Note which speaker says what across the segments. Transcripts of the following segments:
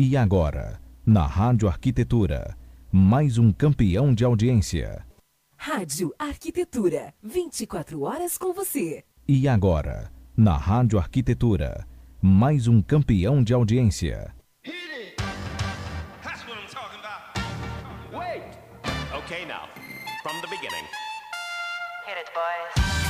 Speaker 1: E agora, na Rádio Arquitetura, mais um campeão de audiência.
Speaker 2: Rádio Arquitetura, 24 horas com você.
Speaker 1: E agora, na Rádio Arquitetura, mais um campeão de audiência.
Speaker 3: Okay, now, from the beginning.
Speaker 4: Hit it, boys.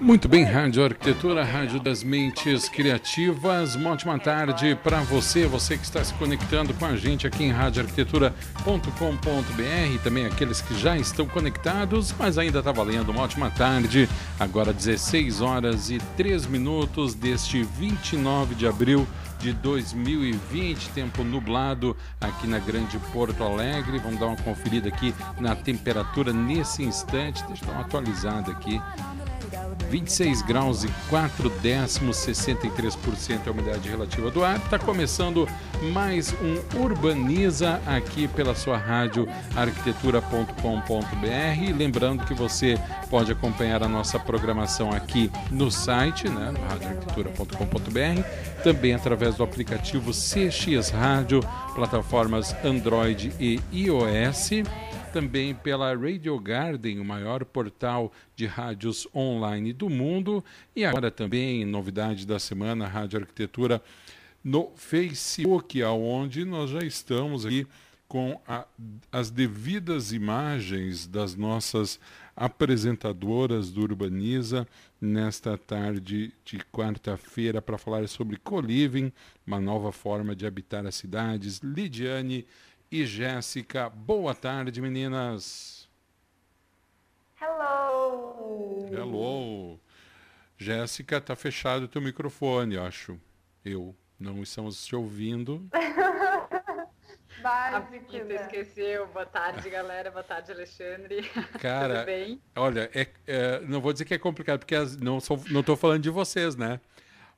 Speaker 5: Muito bem, Rádio Arquitetura, Rádio das Mentes Criativas. Uma ótima tarde para você, você que está se conectando com a gente aqui em radioarquitetura.com.br, também aqueles que já estão conectados, mas ainda está valendo. Uma ótima tarde, agora 16 horas e 3 minutos deste 29 de abril de 2020, tempo nublado aqui na Grande Porto Alegre. Vamos dar uma conferida aqui na temperatura nesse instante. Deixa eu dar uma atualizada aqui. 26 graus e 4 décimos, 63% é a umidade relativa do ar. Está começando mais um Urbaniza aqui pela sua rádio arquitetura.com.br. Lembrando que você pode acompanhar a nossa programação aqui no site, né, radioarquitetura.com.br, também através do aplicativo CX Rádio, plataformas Android e iOS também pela Radio Garden, o maior portal de rádios online do mundo, e agora também, novidade da semana, Rádio Arquitetura no Facebook, aonde nós já estamos aqui com a, as devidas imagens das nossas apresentadoras do Urbaniza nesta tarde de quarta-feira para falar sobre co-living, uma nova forma de habitar as cidades. Lidiane e Jéssica. Boa tarde, meninas.
Speaker 6: Hello.
Speaker 5: Hello. Jéssica, tá fechado o teu microfone, acho. Eu. Não estamos te ouvindo.
Speaker 6: Básico,
Speaker 7: A
Speaker 6: né?
Speaker 7: esqueceu. Boa tarde, galera. Boa tarde, Alexandre.
Speaker 5: Cara,
Speaker 7: Tudo bem?
Speaker 5: olha, é, é, não vou dizer que é complicado, porque as, não, tô falando de vocês, né?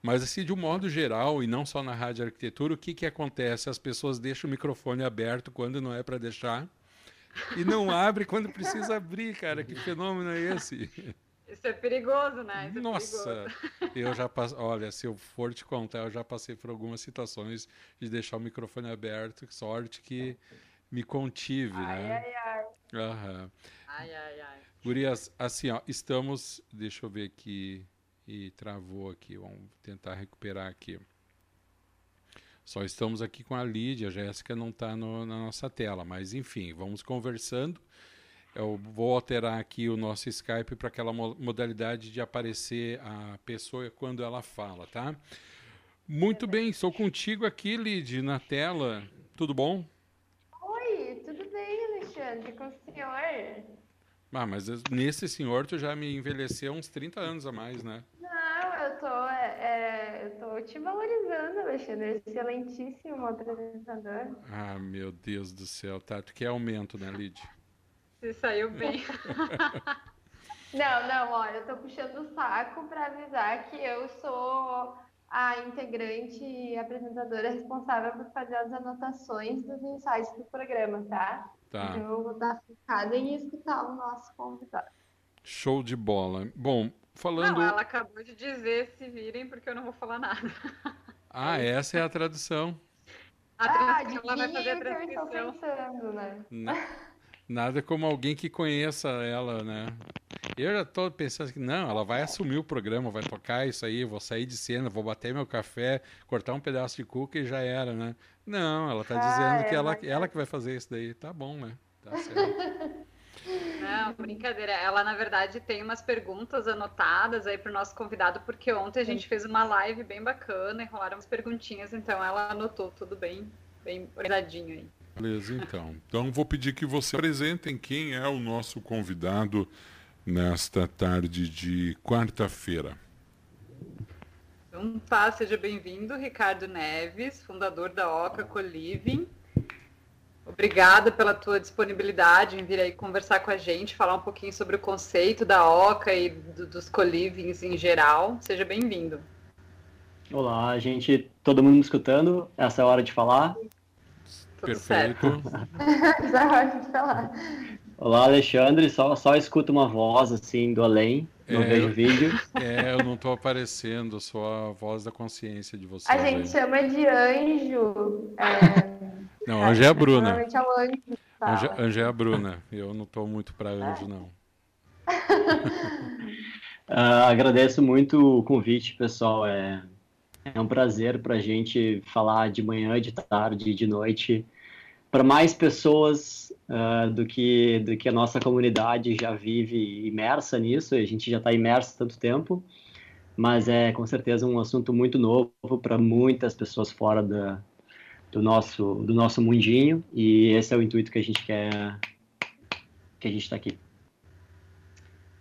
Speaker 5: Mas assim, de um modo geral, e não só na rádio arquitetura, o que, que acontece? As pessoas deixam o microfone aberto quando não é para deixar e não abre quando precisa abrir, cara. Que fenômeno é esse?
Speaker 7: Isso é perigoso, né? Isso é
Speaker 5: Nossa,
Speaker 7: perigoso.
Speaker 5: eu já passei. Olha, se eu for te contar, eu já passei por algumas situações de deixar o microfone aberto. Que sorte que me contive,
Speaker 6: Ai,
Speaker 5: né?
Speaker 6: ai, ai.
Speaker 5: Aham.
Speaker 7: Ai, ai, ai.
Speaker 5: Gurias, assim, ó, estamos. Deixa eu ver aqui. E travou aqui. Vamos tentar recuperar aqui. Só estamos aqui com a Lídia, a Jéssica não está na nossa tela, mas enfim, vamos conversando. Eu vou alterar aqui o nosso Skype para aquela mo- modalidade de aparecer a pessoa quando ela fala, tá? Muito bem, estou contigo aqui, Lid, na tela. Tudo bom?
Speaker 6: Oi, tudo bem, Alexandre? Com o senhor?
Speaker 5: Ah, mas nesse senhor tu já me envelheceu uns 30 anos a mais, né?
Speaker 6: Não, eu tô, é, é, eu tô te valorizando, Alexandre. Excelentíssimo apresentador.
Speaker 5: Ah, meu Deus do céu, tá? Tu quer aumento, né, Lid?
Speaker 7: Se saiu bem.
Speaker 6: Não, não, olha, eu tô puxando o saco para avisar que eu sou a integrante e apresentadora responsável por fazer as anotações dos insights do programa, tá?
Speaker 5: Tá.
Speaker 6: Então eu vou dar focada em escutar o nosso convidado.
Speaker 5: Show de bola. Bom, falando.
Speaker 7: Não, ela acabou de dizer se virem porque eu não vou falar nada.
Speaker 5: Ah, essa é a tradução.
Speaker 7: A
Speaker 6: Ah,
Speaker 7: transcrição, ela vai fazer a transcrição.
Speaker 6: pensando, né?
Speaker 5: Na- Nada como alguém que conheça ela, né? Eu já tô pensando que não, ela vai assumir o programa, vai tocar isso aí, vou sair de cena, vou bater meu café, cortar um pedaço de cuca e já era, né? Não, ela tá
Speaker 6: Ah,
Speaker 5: dizendo
Speaker 6: é,
Speaker 5: que ela,
Speaker 6: mas-
Speaker 5: ela que vai fazer isso daí. Tá bom, né? Tá certo.
Speaker 7: Não, brincadeira. Ela, na verdade, tem umas perguntas anotadas aí pro nosso convidado, porque ontem a gente fez uma live bem bacana e rolaram umas perguntinhas, então ela anotou tudo bem, bem organizadinho aí.
Speaker 5: Beleza, então. Então vou pedir que você apresentem quem é o nosso convidado nesta tarde de quarta-feira.
Speaker 7: Então tá, seja bem-vindo, Ricardo Neves, fundador da Oca Coliving. Obrigada pela tua disponibilidade em vir aí conversar com a gente, falar um pouquinho sobre o conceito da Oca e do- dos colivings em geral. Seja bem-vindo.
Speaker 8: Olá, gente, todo mundo me escutando? Essa é a hora de falar.
Speaker 7: Tudo certo.
Speaker 5: Perfeito.
Speaker 6: Essa é a hora de falar.
Speaker 8: Olá, Alexandre. Só, só escuto uma voz assim do além. Não
Speaker 5: É,
Speaker 8: vejo
Speaker 5: eu-
Speaker 8: vídeo.
Speaker 5: É, eu não tô aparecendo, sou a voz da consciência de vocês.
Speaker 6: A
Speaker 5: aí.
Speaker 6: gente chama de anjo. é,
Speaker 5: Não, Anja é a Bruna.
Speaker 6: Normalmente é o anjo
Speaker 5: Anja é a Bruna. Eu não tô muito pra anjo, não.
Speaker 8: Ah, agradeço muito o convite, pessoal. É, é um prazer para a gente falar de manhã, de tarde, de noite, para mais pessoas ah, do que do que a nossa comunidade já vive imersa nisso. A gente já está imerso tanto tempo, mas é com certeza um assunto muito novo para muitas pessoas fora da, do nosso do nosso mundinho. E esse é o intuito que a gente quer que a gente está aqui.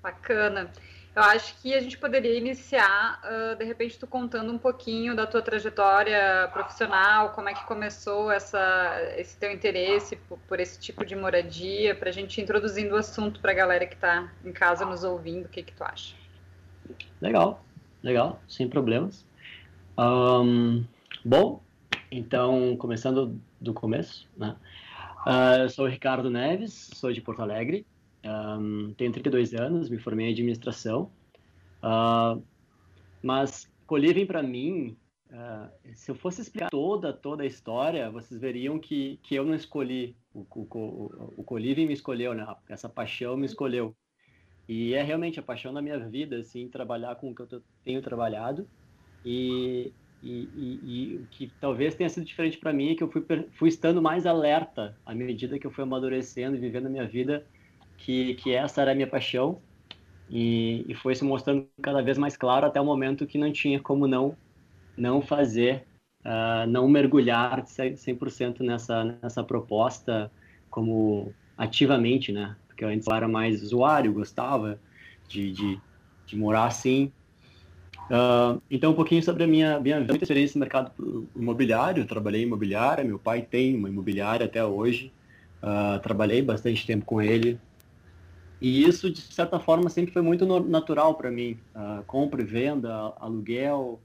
Speaker 7: Bacana. Eu acho que a gente poderia iniciar, ah, de repente, tu contando um pouquinho da tua trajetória profissional, como é que começou essa, esse teu interesse por, por esse tipo de moradia, para a gente introduzindo o assunto para a galera que está em casa nos ouvindo, o que que tu acha?
Speaker 8: Legal, legal, sem problemas. Ahn, bom, então, começando do começo, né? Ah, eu sou o Ricardo Neves, sou de Porto Alegre, ahn, tenho 32 anos, me formei em administração. Ah, mas Coliving, para mim, ah, se eu fosse explicar toda, toda a história, vocês veriam que, que eu não escolhi, o, o, o, o Coliving me escolheu, né? Essa paixão me escolheu. E é realmente a paixão da minha vida, assim, trabalhar com o que eu tenho trabalhado. E, e, e- e o que talvez tenha sido diferente para mim é que eu fui, fui estando mais alerta à medida que eu fui amadurecendo e vivendo a minha vida, que, que essa era a minha paixão. E, e foi se mostrando cada vez mais claro até o momento que não tinha como não, não fazer, ah, não mergulhar 100%, 100% nessa, nessa proposta como ativamente, né? Porque antes era mais usuário, gostava de, de, de morar assim. Ah, então, um pouquinho sobre a minha, minha muita experiência no mercado imobiliário. Eu trabalhei em imobiliária, meu pai tem uma imobiliária até hoje. Ah, trabalhei bastante tempo com ele. E isso, de certa forma, sempre foi muito natural para mim. Ah, compra e venda, aluguel,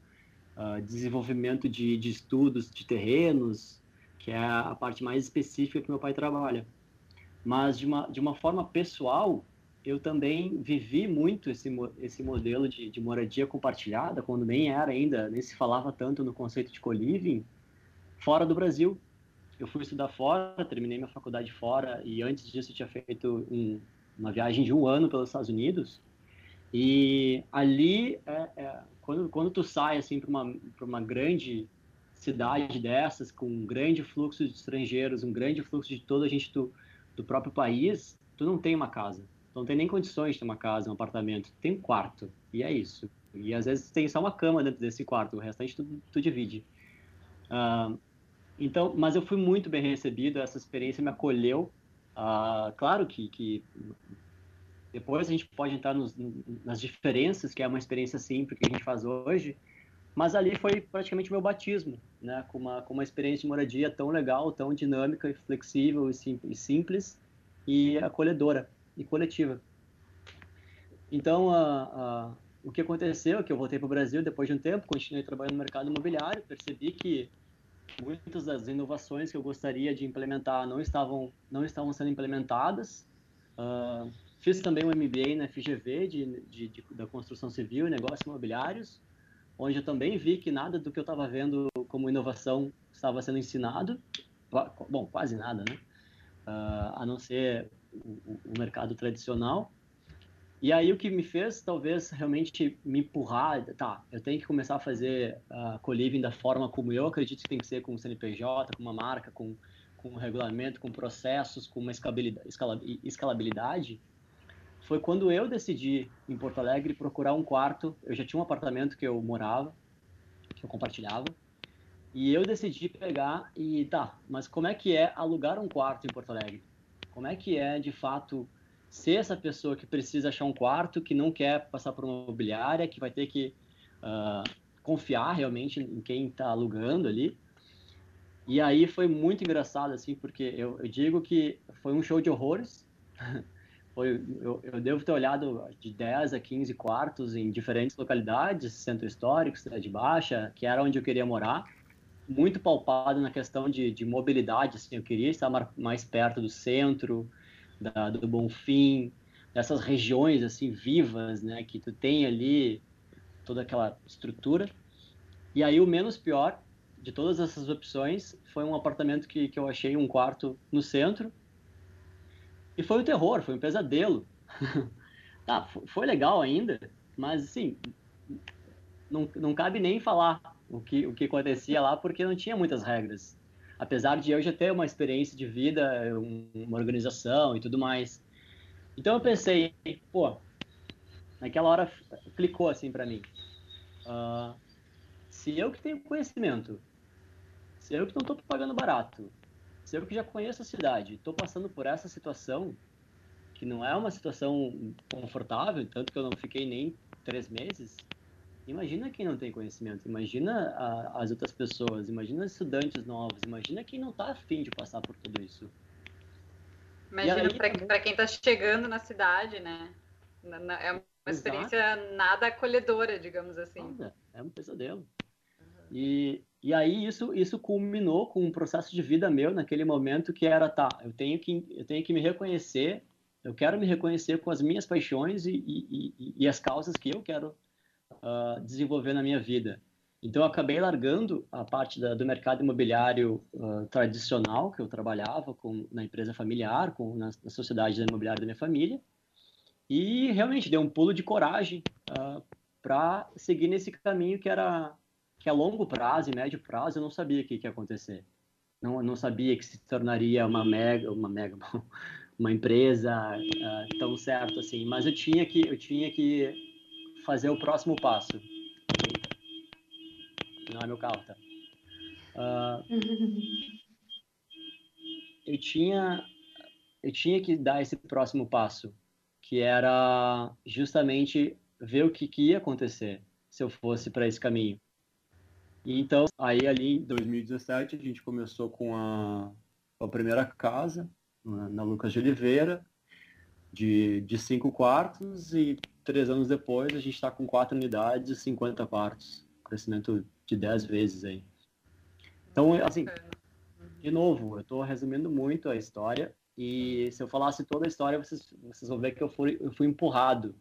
Speaker 8: ah, desenvolvimento de, de estudos de terrenos, que é a parte mais específica que meu pai trabalha. Mas de uma, de uma forma pessoal, eu também vivi muito esse, esse modelo de, de moradia compartilhada, quando nem era ainda, nem se falava tanto no conceito de co-living, fora do Brasil. Eu fui estudar fora, terminei minha faculdade fora, e antes disso eu tinha feito um- uma viagem de um ano pelos Estados Unidos. E ali, é, é, quando, quando tu sai assim para uma, pra uma grande cidade dessas, com um grande fluxo de estrangeiros, um grande fluxo de toda a gente do, do próprio país, tu não tem uma casa. Tu não tem nem condições de ter uma casa, um apartamento. Tu tem um quarto, e é isso. E às vezes tem só uma cama dentro desse quarto, o restante tu, tu divide. Ah, então, mas eu fui muito bem recebido, essa experiência me acolheu. Ah, claro que, que depois a gente pode entrar nos, nas diferenças, que é uma experiência simples que a gente faz hoje, mas ali foi praticamente o meu batismo, né? Com uma, com uma experiência de moradia tão legal, tão dinâmica e flexível e, sim, simples e acolhedora e coletiva. Então, o que aconteceu é que eu voltei para o Brasil depois de um tempo, continuei trabalhando no mercado imobiliário, percebi que muitas das inovações que eu gostaria de implementar não estavam não estavam sendo implementadas. Uh, fiz também um MBA na FGV de, de, de, da construção civil e negócios imobiliários, onde eu também vi que nada do que eu estava vendo como inovação estava sendo ensinado. Bom, quase nada, né? Uh, a não ser o, o mercado tradicional. E aí o que me fez, talvez, realmente me empurrar, tá, eu tenho que começar a fazer a uh, co-living da forma como eu acredito que tem que ser, com o CNPJ, com uma marca, com, com um regulamento, com processos, com uma escalabilidade, foi quando eu decidi, em Porto Alegre, procurar um quarto, eu já tinha um apartamento que eu morava, que eu compartilhava, e eu decidi pegar e, tá, mas como é que é alugar um quarto em Porto Alegre? Como é que é, de fato, ser essa pessoa que precisa achar um quarto, que não quer passar por uma imobiliária, que vai ter que uh, confiar realmente em quem está alugando ali. E aí foi muito engraçado, assim, porque eu, eu digo que foi um show de horrores. foi, eu, eu, devo ter olhado de 10 a 15 quartos em diferentes localidades, centro histórico, cidade baixa, que era onde eu queria morar. Muito palpado na questão de, de mobilidade, assim, eu queria estar mais perto do centro, da, do Bonfim, dessas regiões assim vivas, né, que tu tem ali toda aquela estrutura. E aí o menos pior de todas essas opções foi um apartamento que, que eu achei um quarto no centro. E foi um terror, foi um pesadelo. tá, foi legal ainda, mas assim, não, não cabe nem falar o que, o que acontecia lá porque não tinha muitas regras. Apesar de eu já ter uma experiência de vida, uma organização e tudo mais. Então eu pensei, pô, naquela hora clicou assim para mim. Uh, se eu que tenho conhecimento, se eu que não estou pagando barato, se eu que já conheço a cidade, estou passando por essa situação, que não é uma situação confortável, tanto que eu não fiquei nem três meses, imagina quem não tem conhecimento, imagina a, as outras pessoas, imagina estudantes novos, imagina quem não está afim de passar por tudo isso.
Speaker 7: Imagina para quem está chegando na cidade, né? É uma experiência Exato. nada acolhedora, digamos assim. Nada.
Speaker 8: É um pesadelo. E, e aí isso, isso culminou com um processo de vida meu naquele momento que era, tá, eu tenho que, eu tenho que me reconhecer, eu quero me reconhecer com as minhas paixões e, e, e, e as causas que eu quero uh, desenvolver na minha vida. Então, eu acabei largando a parte da, do mercado imobiliário uh, tradicional, que eu trabalhava com, na empresa familiar, com, na, na sociedade imobiliária da minha família, e realmente dei um pulo de coragem uh, para seguir nesse caminho que era que a longo prazo e médio prazo eu não sabia o que, que ia acontecer. Não, não sabia que se tornaria uma mega, uma mega, uma empresa uh, tão certo assim. Mas eu tinha que, eu tinha que fazer o próximo passo. Não é meu carro, tá? Uh, eu tinha eu tinha que dar esse próximo passo, que era justamente ver o que, que ia acontecer se eu fosse para esse caminho. E então, aí ali em 2017, a gente começou com a, a primeira casa, na, na Lucas de Oliveira, de, de cinco quartos, e três anos depois a gente está com quatro unidades e 50 quartos. Crescimento de 10 vezes aí. Então, assim, de novo, eu estou resumindo muito a história, e se eu falasse toda a história, vocês, vocês vão ver que eu fui, eu fui empurrado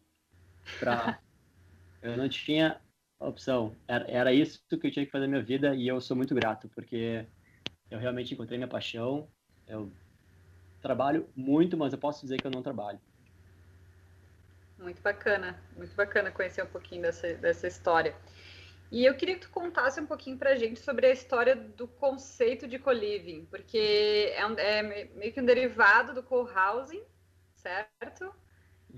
Speaker 8: para eu não tinha opção. Era, era isso que eu tinha que fazer na minha vida e eu sou muito grato, porque eu realmente encontrei minha paixão. Eu trabalho muito, mas eu posso dizer que eu não trabalho.
Speaker 7: Muito bacana, muito bacana conhecer um pouquinho dessa, dessa história. E eu queria que tu contasse um pouquinho para a gente sobre a história do conceito de co-living, porque é, um, é, meio que um derivado do co-housing, certo?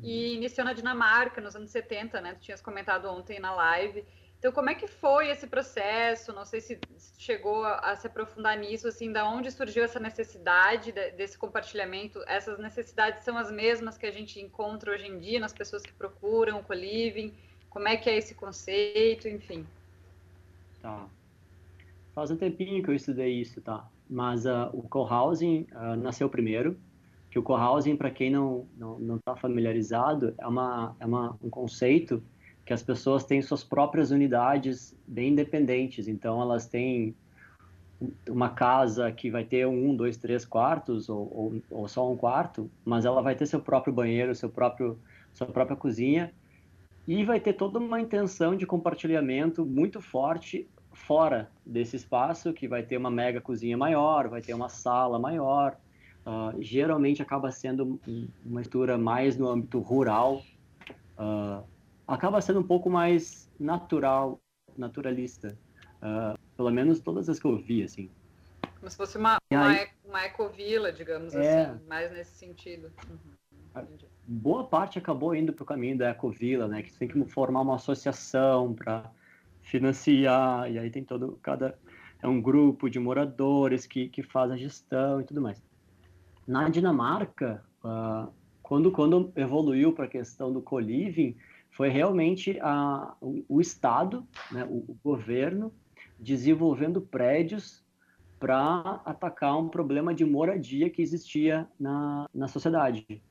Speaker 7: e iniciou na Dinamarca nos anos 70, né? Tu tinhas comentado ontem na live. Então, como é que foi esse processo? Não sei se chegou a, se aprofundar nisso, assim, da onde surgiu essa necessidade de, desse compartilhamento? Essas necessidades são as mesmas que a gente encontra hoje em dia nas pessoas que procuram o co-living? Como é que é esse conceito, enfim?
Speaker 8: Tá. Faz um tempinho que eu estudei isso, tá? Mas uh, o co-housing uh, nasceu primeiro, que o cohousing, para quem não não não está familiarizado, é uma é uma, um conceito que as pessoas têm suas próprias unidades bem independentes. Então elas têm uma casa que vai ter um, dois, três quartos ou, ou, ou só um quarto, mas ela vai ter seu próprio banheiro, seu próprio sua própria cozinha. E vai ter toda uma intenção de compartilhamento muito forte fora desse espaço, que vai ter uma mega cozinha maior, vai ter uma sala maior, uh, geralmente acaba sendo uma estrutura mais no âmbito rural, uh, acaba sendo um pouco mais natural, naturalista, uh, pelo menos todas as que eu vi, assim.
Speaker 7: Como se fosse uma, uma, aí, uma ecovila, digamos é, assim, mais nesse sentido. Uhum.
Speaker 8: Boa parte acabou indo para o caminho da ecovila, né? Que tem que formar uma associação para financiar, e aí tem todo, cada, é um grupo de moradores que, que faz a gestão e tudo mais. Na Dinamarca, uh, quando, quando evoluiu para a questão do co-living, foi realmente a, o, o Estado, né, o, o governo, desenvolvendo prédios para atacar um problema de moradia que existia na, na sociedade.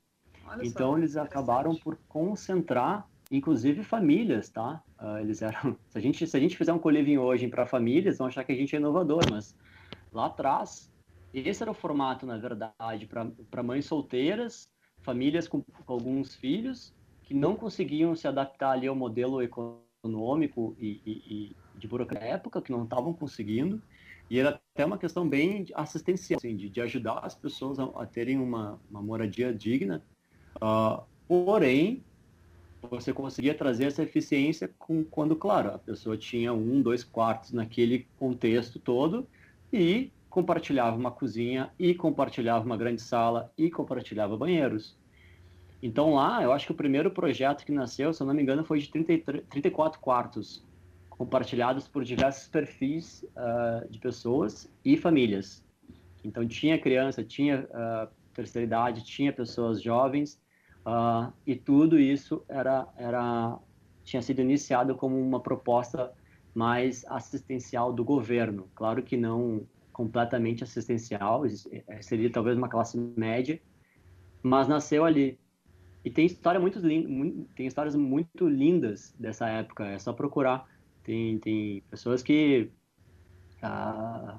Speaker 8: Olha então, eles acabaram por concentrar, inclusive famílias, tá? Uh, eles eram. Se a gente, se a gente fizer um co-living hoje para famílias, vão achar que a gente é inovador, mas lá atrás esse era o formato, na verdade, para mães solteiras famílias com, com, alguns filhos que não conseguiam se adaptar ali ao modelo econômico e, e, e de burocracia da época, que não estavam conseguindo. E era até uma questão bem assistencial, assim, de, de, ajudar as pessoas a, a terem uma, uma, moradia digna. Uh, porém, você conseguia trazer essa eficiência com, quando, claro, a pessoa tinha um, dois quartos naquele contexto todo e compartilhava uma cozinha e compartilhava uma grande sala e compartilhava banheiros. Então lá, eu acho que o primeiro projeto que nasceu, se eu não me engano, foi de 33, 34 quartos compartilhados por diversos perfis uh, de pessoas e famílias. Então tinha criança, tinha uh, terceira idade, tinha pessoas jovens uh, e tudo isso era era tinha sido iniciado como uma proposta mais assistencial do governo. Claro que não completamente assistencial, é, seria talvez uma classe média, mas nasceu ali. E tem história muito, muito tem histórias muito lindas dessa época, é só procurar. Tem, tem pessoas que ah,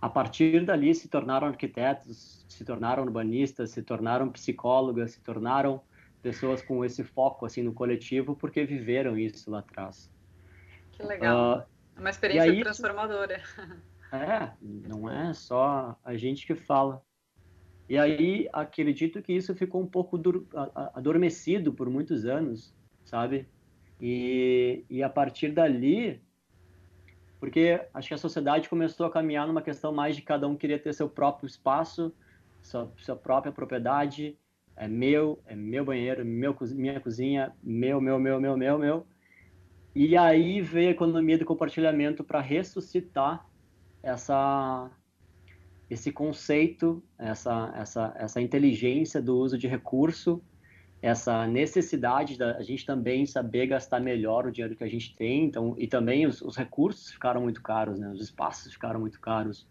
Speaker 8: a partir dali se tornaram arquitetos, se tornaram urbanistas, se tornaram psicólogas, se tornaram pessoas com esse foco assim no coletivo porque viveram isso lá atrás.
Speaker 7: Que legal. Uh, uma experiência aí, transformadora.
Speaker 8: É, não é só a gente que fala. E aí acredito que isso ficou um pouco adormecido por muitos anos, sabe? E, e a partir dali, porque acho que a sociedade começou a caminhar numa questão mais de cada um querer ter seu próprio espaço, sua, sua própria propriedade, é meu, é meu banheiro, meu, minha cozinha, meu, meu, meu, meu, meu, meu. E aí veio a economia do compartilhamento para ressuscitar essa esse conceito, essa, essa, essa inteligência do uso de recurso, essa necessidade da gente também saber gastar melhor o dinheiro que a gente tem, então, e também os, os recursos ficaram muito caros, né? os espaços ficaram muito caros.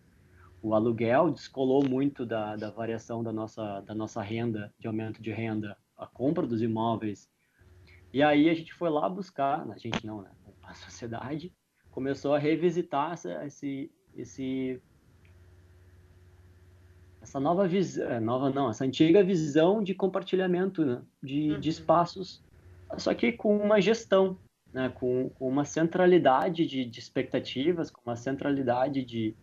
Speaker 8: O aluguel descolou muito da, da variação da nossa, da nossa renda, de aumento de renda, a compra dos imóveis. E aí a gente foi lá buscar, a gente não, né? a sociedade começou a revisitar essa, esse, esse essa nova visão, é, nova não, essa antiga visão de compartilhamento né? de, uhum. de espaços, só que com uma gestão, né? com, com uma centralidade de, de, expectativas, com uma centralidade de,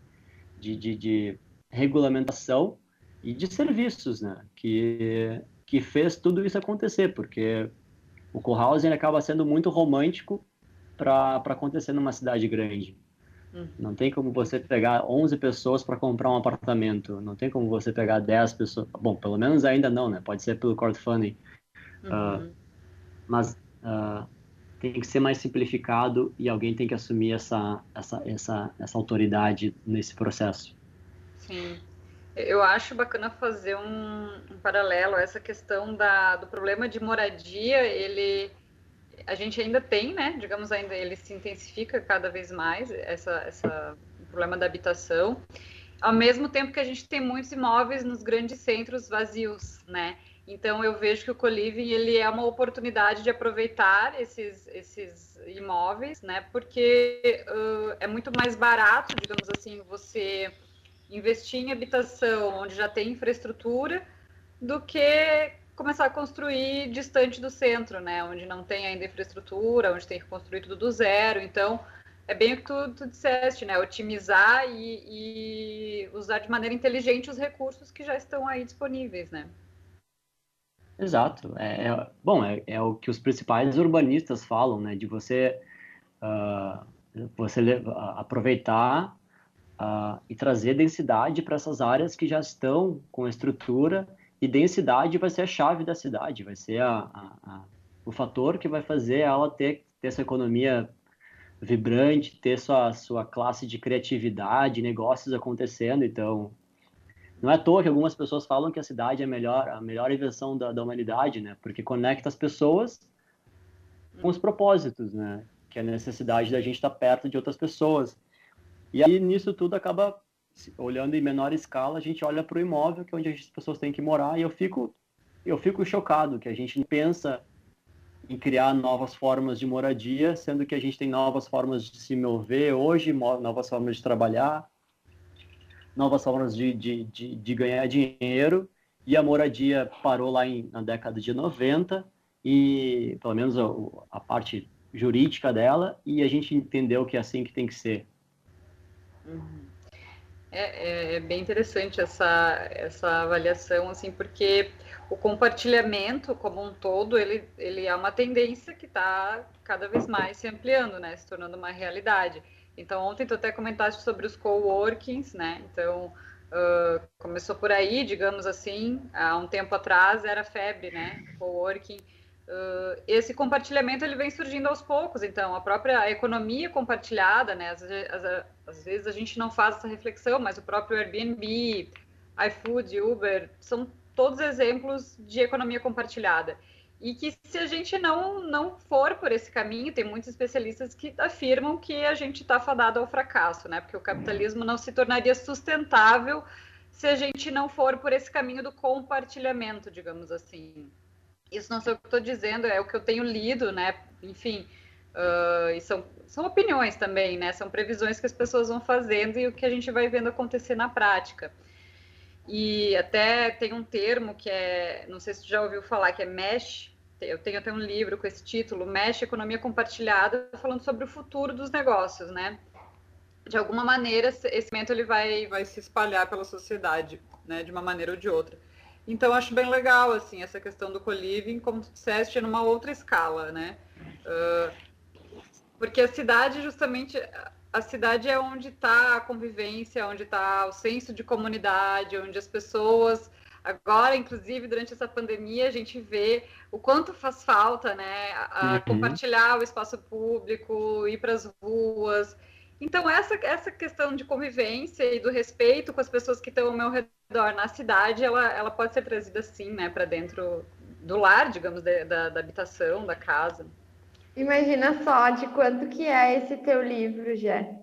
Speaker 8: de, de, de regulamentação e de serviços, né? que, que fez tudo isso acontecer, porque o co-housing acaba sendo muito romântico para acontecer numa cidade grande. Não tem como você pegar 11 pessoas para comprar um apartamento. Não tem como você pegar 10 pessoas. Bom, pelo menos ainda não, né? Pode ser pelo crowdfunding. Uhum. Uh, mas uh, tem que ser mais simplificado e alguém tem que assumir essa, essa, essa, essa autoridade nesse processo.
Speaker 7: Sim. Eu acho bacana fazer um, um paralelo a essa questão da, do problema de moradia. Ele a gente ainda tem, né? Digamos, ainda ele se intensifica cada vez mais, essa, essa problema da habitação. Ao mesmo tempo que a gente tem muitos imóveis nos grandes centros vazios, né? Então eu vejo que o Coliving ele é uma oportunidade de aproveitar esses, esses imóveis, né? Porque uh, é muito mais barato, digamos assim, você investir em habitação onde já tem infraestrutura do que começar a construir distante do centro, né? Onde não tem ainda infraestrutura, onde tem que construir tudo do zero. Então, é bem o que tu, tu disseste, né? Otimizar e, e, usar de maneira inteligente os recursos que já estão aí disponíveis, né?
Speaker 8: Exato. É, é bom, é, é, o que os principais urbanistas falam, né? De você, uh, você aproveitar uh, e trazer densidade para essas áreas que já estão com estrutura e densidade vai ser a chave da cidade, vai ser a, a, a, o fator que vai fazer ela ter, ter sua economia vibrante, ter sua, sua classe de criatividade, negócios acontecendo. Então, não é à toa que algumas pessoas falam que a cidade é a melhor, a melhor invenção da, da humanidade, né? Porque conecta as pessoas com os propósitos, né? Que é a necessidade da gente estar perto de outras pessoas. E aí, nisso tudo, acaba olhando em menor escala, a gente olha para o imóvel, que é onde as pessoas têm que morar, e eu fico, eu fico chocado que a gente pensa em criar novas formas de moradia, sendo que a gente tem novas formas de se mover hoje, novas formas de trabalhar, novas formas de, de, de, de ganhar dinheiro, e a moradia parou lá em, na década de 90 e pelo menos a, a parte jurídica dela e a gente entendeu que é assim que tem que ser.
Speaker 7: Uhum. É, é, é, bem interessante essa, essa avaliação, assim, porque o compartilhamento como um todo, ele, ele é uma tendência que está cada vez mais se ampliando, né, se tornando uma realidade. Então, ontem tu até comentaste sobre os coworkings, né, então uh, começou por aí, digamos assim, há um tempo atrás era febre, né, coworking, Uh, esse compartilhamento ele vem surgindo aos poucos, então a própria economia compartilhada, né? Às, às, às, vezes a gente não faz essa reflexão, mas o próprio Airbnb, iFood, Uber são todos exemplos de economia compartilhada. E que se a gente não não for por esse caminho, tem muitos especialistas que afirmam que a gente está fadado ao fracasso, né? Porque o capitalismo não se tornaria sustentável se a gente não for por esse caminho do compartilhamento, digamos assim. Isso não sei o que estou dizendo, é o que eu tenho lido, né? Enfim, uh, e são, são opiniões também, né? São previsões que as pessoas vão fazendo e o que a gente vai vendo acontecer na prática. E até tem um termo que é, não sei se você já ouviu falar, que é MESH. Eu tenho até um livro com esse título, MESH Economia Compartilhada, falando sobre o futuro dos negócios, né? De alguma maneira, esse momento ele vai, vai se espalhar pela sociedade, né? De uma maneira ou de outra. Então, acho bem legal, assim, essa questão do co-living, como tu disseste, numa outra escala, né? Uh, porque a cidade, justamente, a cidade é onde está a convivência, onde está o senso de comunidade, onde as pessoas... Agora, inclusive, durante essa pandemia, a gente vê o quanto faz falta, né? A, uhum. Compartilhar o espaço público, ir para as ruas. Então, essa, essa questão de convivência e do respeito com as pessoas que estão ao meu redor na cidade, ela, ela pode ser trazida, sim, né, para dentro do lar, digamos, de, da, da habitação, da casa.
Speaker 6: Imagina só de quanto que é esse teu livro, Jé.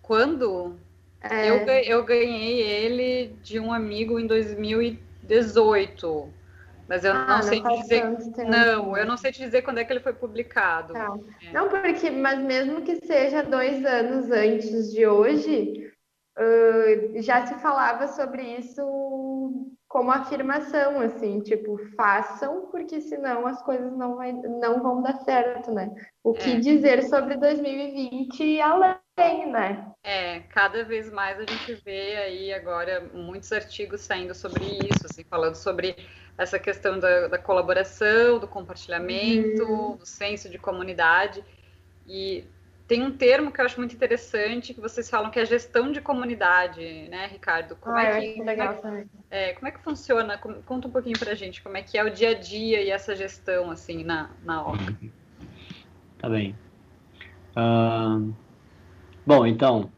Speaker 7: Quando? É... Eu, eu ganhei ele de um amigo em 2018. Mas eu ah, não, não sei te dizer. Não, eu não sei te dizer quando é que ele foi publicado.
Speaker 6: Não. É. não, porque, mas mesmo que seja dois anos antes de hoje, uh, já se falava sobre isso como afirmação, assim, tipo, façam, porque senão as coisas não, vai, não vão dar certo, né? O que é. dizer sobre 2020 e além, né?
Speaker 7: É, cada vez mais a gente vê aí agora muitos artigos saindo sobre isso, assim, falando sobre essa questão da, da colaboração, do compartilhamento, uhum. do senso de comunidade. E tem um termo que eu acho muito interessante que vocês falam que é gestão de comunidade, né, Ricardo?
Speaker 6: Como ah, é que, legal como é,
Speaker 7: é, como é que funciona? Conta um pouquinho pra gente como é que é o dia a dia e essa gestão assim na, na OCA.
Speaker 8: Tá bem. Uh, bom, então,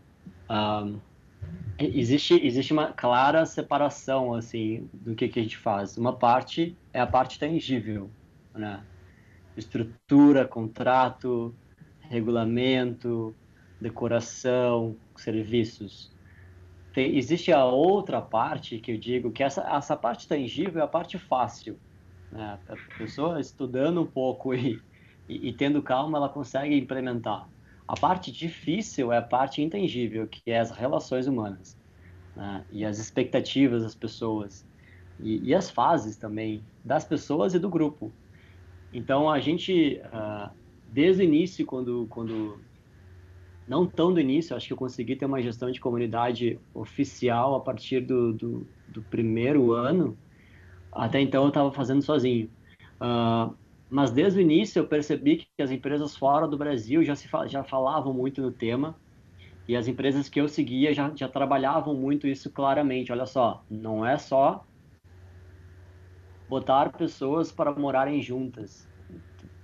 Speaker 8: Existe, existe uma clara separação, assim, do que, que a gente faz. Uma parte é a parte tangível, né? Estrutura, contrato, regulamento, decoração, serviços. Tem, existe a outra parte que eu digo que essa, essa parte tangível é a parte fácil. Né? A pessoa estudando um pouco e, e, e tendo calma, ela consegue implementar. A parte difícil é a parte intangível, que é as relações humanas, né? e as expectativas das pessoas, e, e, as fases também das pessoas e do grupo. Então, a gente, uh, desde o início, quando, quando não tão do início, acho que eu consegui ter uma gestão de comunidade oficial a partir do, do, do primeiro ano. Até então eu estava fazendo sozinho. Uh, mas desde o início eu percebi que as empresas fora do Brasil já, se, já falavam muito no tema e as empresas que eu seguia já, já trabalhavam muito isso claramente. Olha só, não é só botar pessoas para morarem juntas.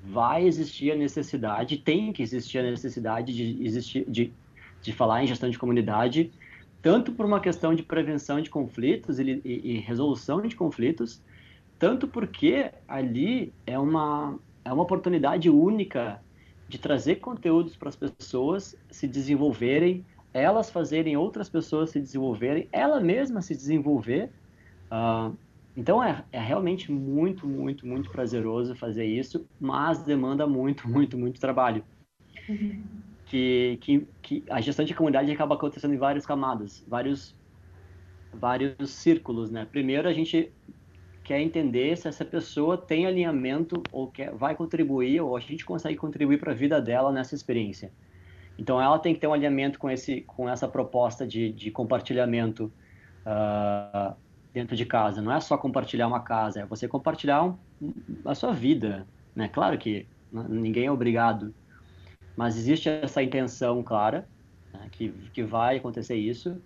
Speaker 8: Vai existir a necessidade, tem que existir a necessidade de, existir, de, de falar em gestão de comunidade, tanto por uma questão de prevenção de conflitos e, e, e resolução de conflitos, tanto porque ali é uma, é uma oportunidade única de trazer conteúdos para as pessoas se desenvolverem, elas fazerem outras pessoas se desenvolverem, ela mesma se desenvolver. Uh, então é, é realmente muito, muito, muito prazeroso fazer isso, mas demanda muito, muito, muito trabalho. Uhum. Que, que, que a gestão de comunidade acaba acontecendo em várias camadas, vários vários círculos, né? Primeiro a gente quer entender se essa pessoa tem alinhamento ou quer, vai contribuir ou a gente consegue contribuir para a vida dela nessa experiência. Então ela tem que ter um alinhamento com esse com essa proposta de, de compartilhamento uh, dentro de casa. Não é só compartilhar uma casa, é você compartilhar um, a sua vida, né? Claro que ninguém é obrigado, mas existe essa intenção clara né, que que vai acontecer isso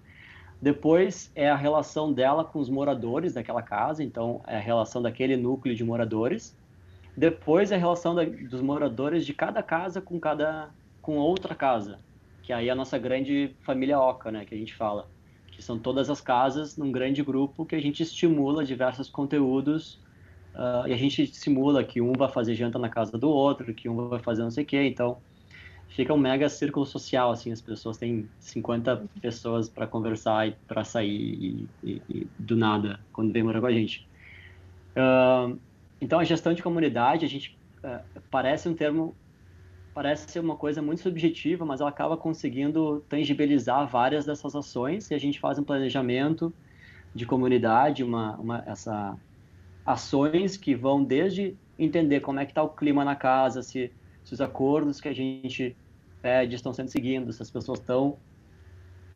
Speaker 8: depois é a relação dela com os moradores daquela casa, então é a relação daquele núcleo de moradores. Depois é a relação da, dos moradores de cada casa com cada com outra casa, que aí é a nossa grande família Oca, né, que a gente fala, que são todas as casas num grande grupo que a gente estimula diversos conteúdos uh, e a gente simula que um vai fazer janta na casa do outro, que um vai fazer não sei o quê, então fica um mega círculo social, assim, as pessoas têm 50 pessoas para conversar e para sair e, e, e, do nada, quando vem morar com a gente. Uh, então, a gestão de comunidade, a gente, uh, parece um termo, parece ser uma coisa muito subjetiva, mas ela acaba conseguindo tangibilizar várias dessas ações e a gente faz um planejamento de comunidade, uma, uma essa ações que vão desde entender como é que está o clima na casa, se, se os acordos que a gente pede estão sendo seguidos, se as pessoas estão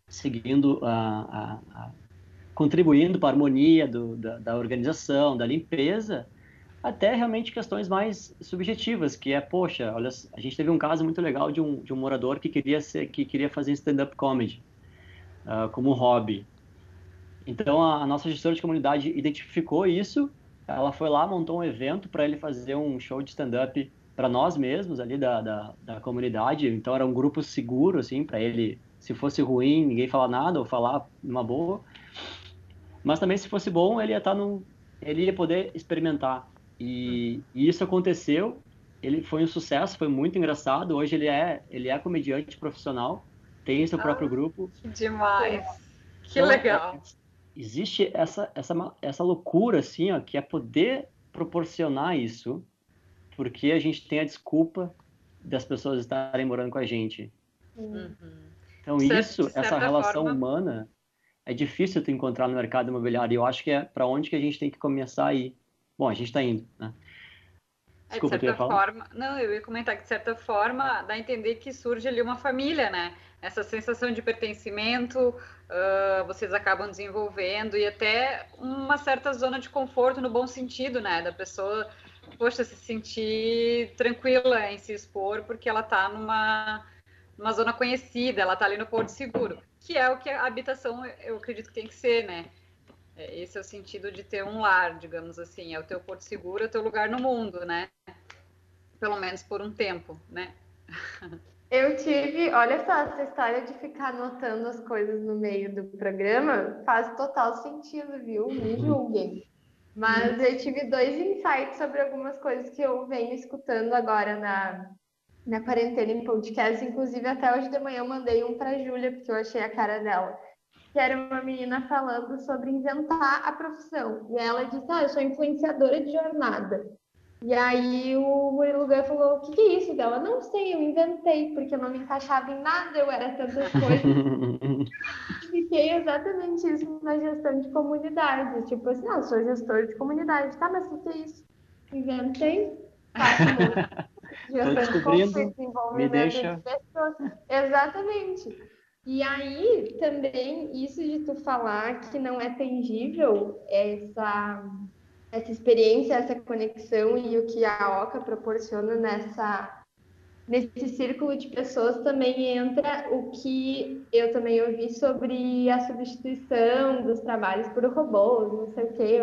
Speaker 8: seguindo, a, a, a, contribuindo para a harmonia do, da, da, organização, da limpeza, até realmente questões mais subjetivas, que é, poxa, olha, a gente teve um caso muito legal de um, de um morador que queria, ser, que queria fazer stand-up comedy uh, como hobby. Então, a, a nossa gestora de comunidade identificou isso, ela foi lá, montou um evento para ele fazer um show de stand-up para nós mesmos ali da, da, da, comunidade. Então era um grupo seguro, assim, para ele, se fosse ruim, ninguém falar nada ou falar numa boa. Mas também se fosse bom, ele ia estar tá no, ele ia poder experimentar. E, e, isso aconteceu. Ele foi um sucesso, foi muito engraçado. Hoje ele é, ele é comediante profissional, tem seu próprio ah, grupo.
Speaker 7: Demais. Que então, legal.
Speaker 8: Existe essa, essa, essa loucura, assim, ó, que é poder proporcionar isso porque a gente tem a desculpa das pessoas estarem morando com a gente. Uhum. Então certo, isso, essa relação forma... humana, é difícil tu encontrar no mercado imobiliário. E eu acho que é para onde que a gente tem que começar a ir. Bom, a gente está indo, né?
Speaker 7: Desculpa, é, de certa forma, não, eu ia comentar que de certa forma dá a entender que surge ali uma família, né? Essa sensação de pertencimento, uh, vocês acabam desenvolvendo e até uma certa zona de conforto no bom sentido, né? Da pessoa poxa, se sentir tranquila em se expor, porque ela está numa, numa zona conhecida, ela está ali no Porto Seguro, que é o que a habitação, eu acredito que tem que ser, né? É, esse é o sentido de ter um lar, digamos assim, é o teu Porto Seguro, é o teu lugar no mundo, né? Pelo menos por um tempo, né?
Speaker 6: Eu tive, olha só, essa história de ficar anotando as coisas no meio do programa faz total sentido, viu? Me julguem. Mas eu tive dois insights sobre algumas coisas que eu venho escutando agora na, na quarentena em podcast. Inclusive, até hoje de manhã eu mandei um para a Júlia, porque eu achei a cara dela. Que era uma menina falando sobre inventar a profissão. E ela disse: Ah, eu sou influenciadora de jornada. E aí o Murilo Gun falou, o que, que, é isso dela? Não sei, eu inventei, porque eu não me encaixava em nada, eu era tantas coisas. Fiquei exatamente isso na gestão de comunidade. Tipo assim, ah, sou gestor de comunidade. Tá, mas o que, é isso? Inventei.
Speaker 8: Gestão de desenvolvimento me deixa... de
Speaker 6: pessoas. Exatamente. E aí, também, isso de tu falar que não é tangível, essa essa experiência, essa conexão e o que a OCA proporciona nessa nesse círculo de pessoas também entra o que eu também ouvi sobre a substituição dos trabalhos por robôs, não sei o que,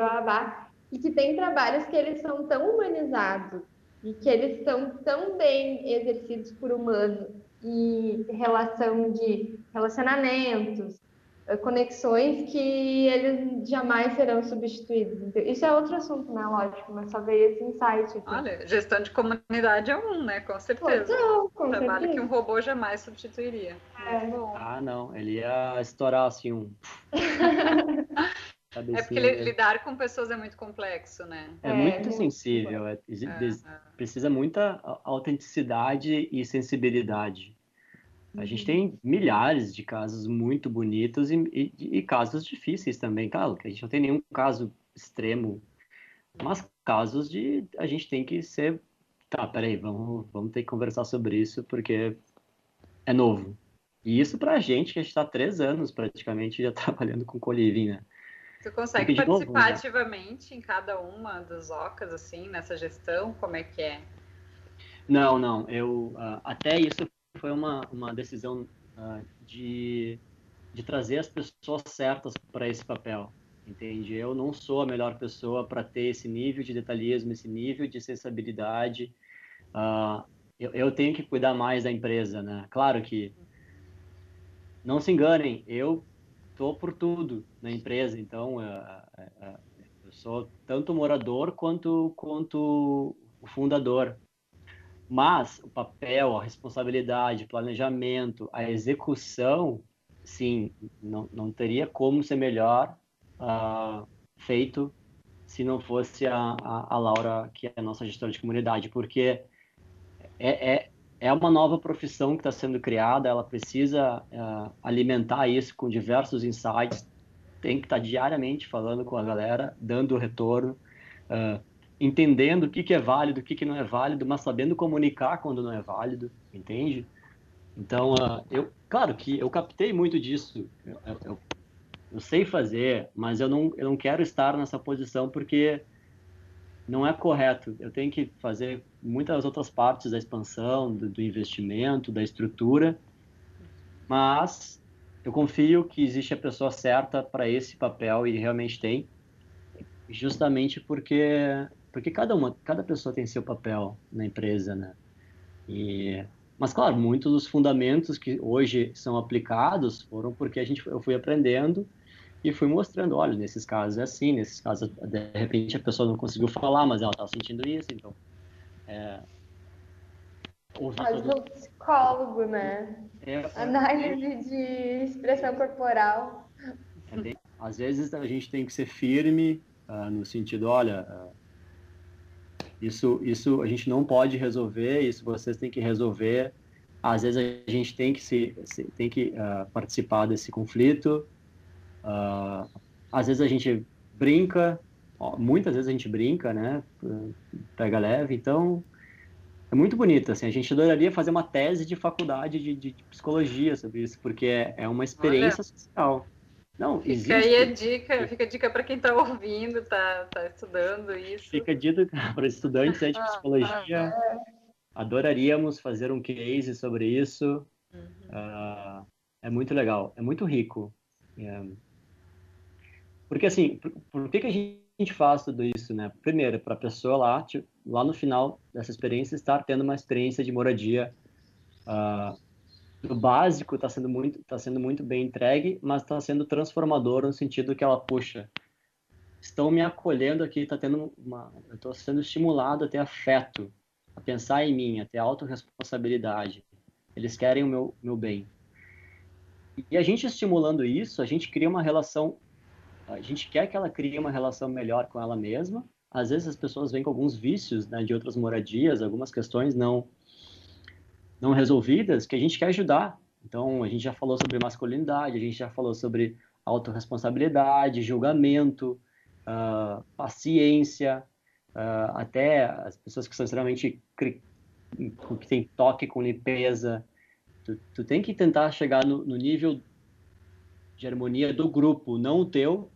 Speaker 6: e que tem trabalhos que eles são tão humanizados e que eles são tão bem exercidos por humanos e relação de relacionamentos, conexões que eles jamais serão substituídos. Então, isso é outro assunto, né? Lógico, mas só veio esse insight. Aqui.
Speaker 7: Olha, gestão de comunidade é um, né? Com certeza. Não, com um trabalho certeza. que um robô jamais substituiria.
Speaker 8: É. Ah, não. Ele ia estourar assim um.
Speaker 7: é porque lidar com pessoas é muito complexo, né?
Speaker 8: É, é muito, muito sensível. É, é, precisa muita autenticidade e sensibilidade A gente tem milhares de casos muito bonitos e, e, e casos difíceis também. Claro, que a gente não tem nenhum caso extremo, mas casos de a gente tem que ser. Tá, peraí, vamos, vamos ter que conversar sobre isso porque é novo. E isso pra gente, que a gente está há três anos praticamente já trabalhando com coliving, né?
Speaker 7: Tu consegue
Speaker 8: de novo,
Speaker 7: participar
Speaker 8: né?
Speaker 7: ativamente em cada uma das ocas, assim, nessa gestão? Como é que é?
Speaker 8: Não, não. Eu ah, até isso foi uma, uma decisão ah, de, de trazer as pessoas certas para esse papel. Entende? Eu não sou a melhor pessoa para ter esse nível de detalhismo, esse nível de sensibilidade. Ah, eu, eu tenho que cuidar mais da empresa, né? Claro que não se enganem, eu tô por tudo na empresa, então ah, eu sou tanto morador quanto quanto o fundador. Mas o papel, a responsabilidade, o planejamento, a execução, sim, não, não teria como ser melhor ah, feito se não fosse a, a, a Laura, que é a nossa gestora de comunidade, porque é, é, é uma nova profissão que está sendo criada, ela precisa ah, alimentar isso com diversos insights, tem que estar diariamente falando com a galera, dando retorno, ah, entendendo o que, que é válido, o que, que não é válido, mas sabendo comunicar quando não é válido, entende? Então, ah, eu, claro que eu captei muito disso, eu, eu, eu sei fazer, mas eu não, eu não quero estar nessa posição porque não é correto. Eu tenho que fazer muitas outras partes da expansão, do, do investimento, da estrutura, mas eu confio que existe a pessoa certa para esse papel e realmente tem, justamente porque porque cada uma, cada pessoa tem seu papel na empresa, né? E mas claro, muitos dos fundamentos que hoje são aplicados foram porque a gente eu fui aprendendo e fui mostrando, olha, nesses casos é assim, nesses casos de repente a pessoa não conseguiu falar, mas ela está sentindo isso, então é, todo-
Speaker 6: um psicólogo, né?
Speaker 8: é, é-
Speaker 6: Análise de expressão corporal.
Speaker 8: É bem- às vezes a gente tem que ser firme ah, no sentido, olha, ah, isso, isso a gente não pode resolver, isso vocês têm que resolver. Às vezes a gente tem que se, tem que ah, participar desse conflito. Ah, às vezes a gente brinca, muitas vezes a gente brinca, né? Pega leve, então é muito bonito, assim, a gente adoraria fazer uma tese de faculdade de, de- de psicologia sobre isso, porque é, é uma experiência social. Não,
Speaker 7: Fica
Speaker 8: existe,
Speaker 7: aí a dica, fica a dica para quem está ouvindo, tá, tá estudando isso.
Speaker 8: fica dito para estudantes de psicologia, adoraríamos fazer um case sobre isso, Ah, é muito legal, é muito rico. É. Porque assim, por, por que, que a gente faz tudo isso, né? Primeiro, para a pessoa lá, tipo, lá no final dessa experiência, estar tendo uma experiência de moradia ah, o básico está sendo muito tá sendo muito bem entregue, mas está sendo transformador no sentido que ela puxa. Estão me acolhendo aqui, está tendo uma, estou sendo estimulado a ter afeto, a pensar em mim, a ter autorresponsabilidade. Eles querem o meu meu bem. E a gente estimulando isso, a gente cria uma relação, a gente quer que ela crie uma relação melhor com ela mesma. Às vezes as pessoas vêm com alguns vícios né, de outras moradias, algumas questões não não resolvidas que a gente quer ajudar. Então, a gente já falou sobre masculinidade, a gente já falou sobre autorresponsabilidade, julgamento, ah, paciência, ah, até as pessoas que são extremamente que tem toque com limpeza. Tu, tu tem que tentar chegar no, no nível de harmonia do grupo, não o teu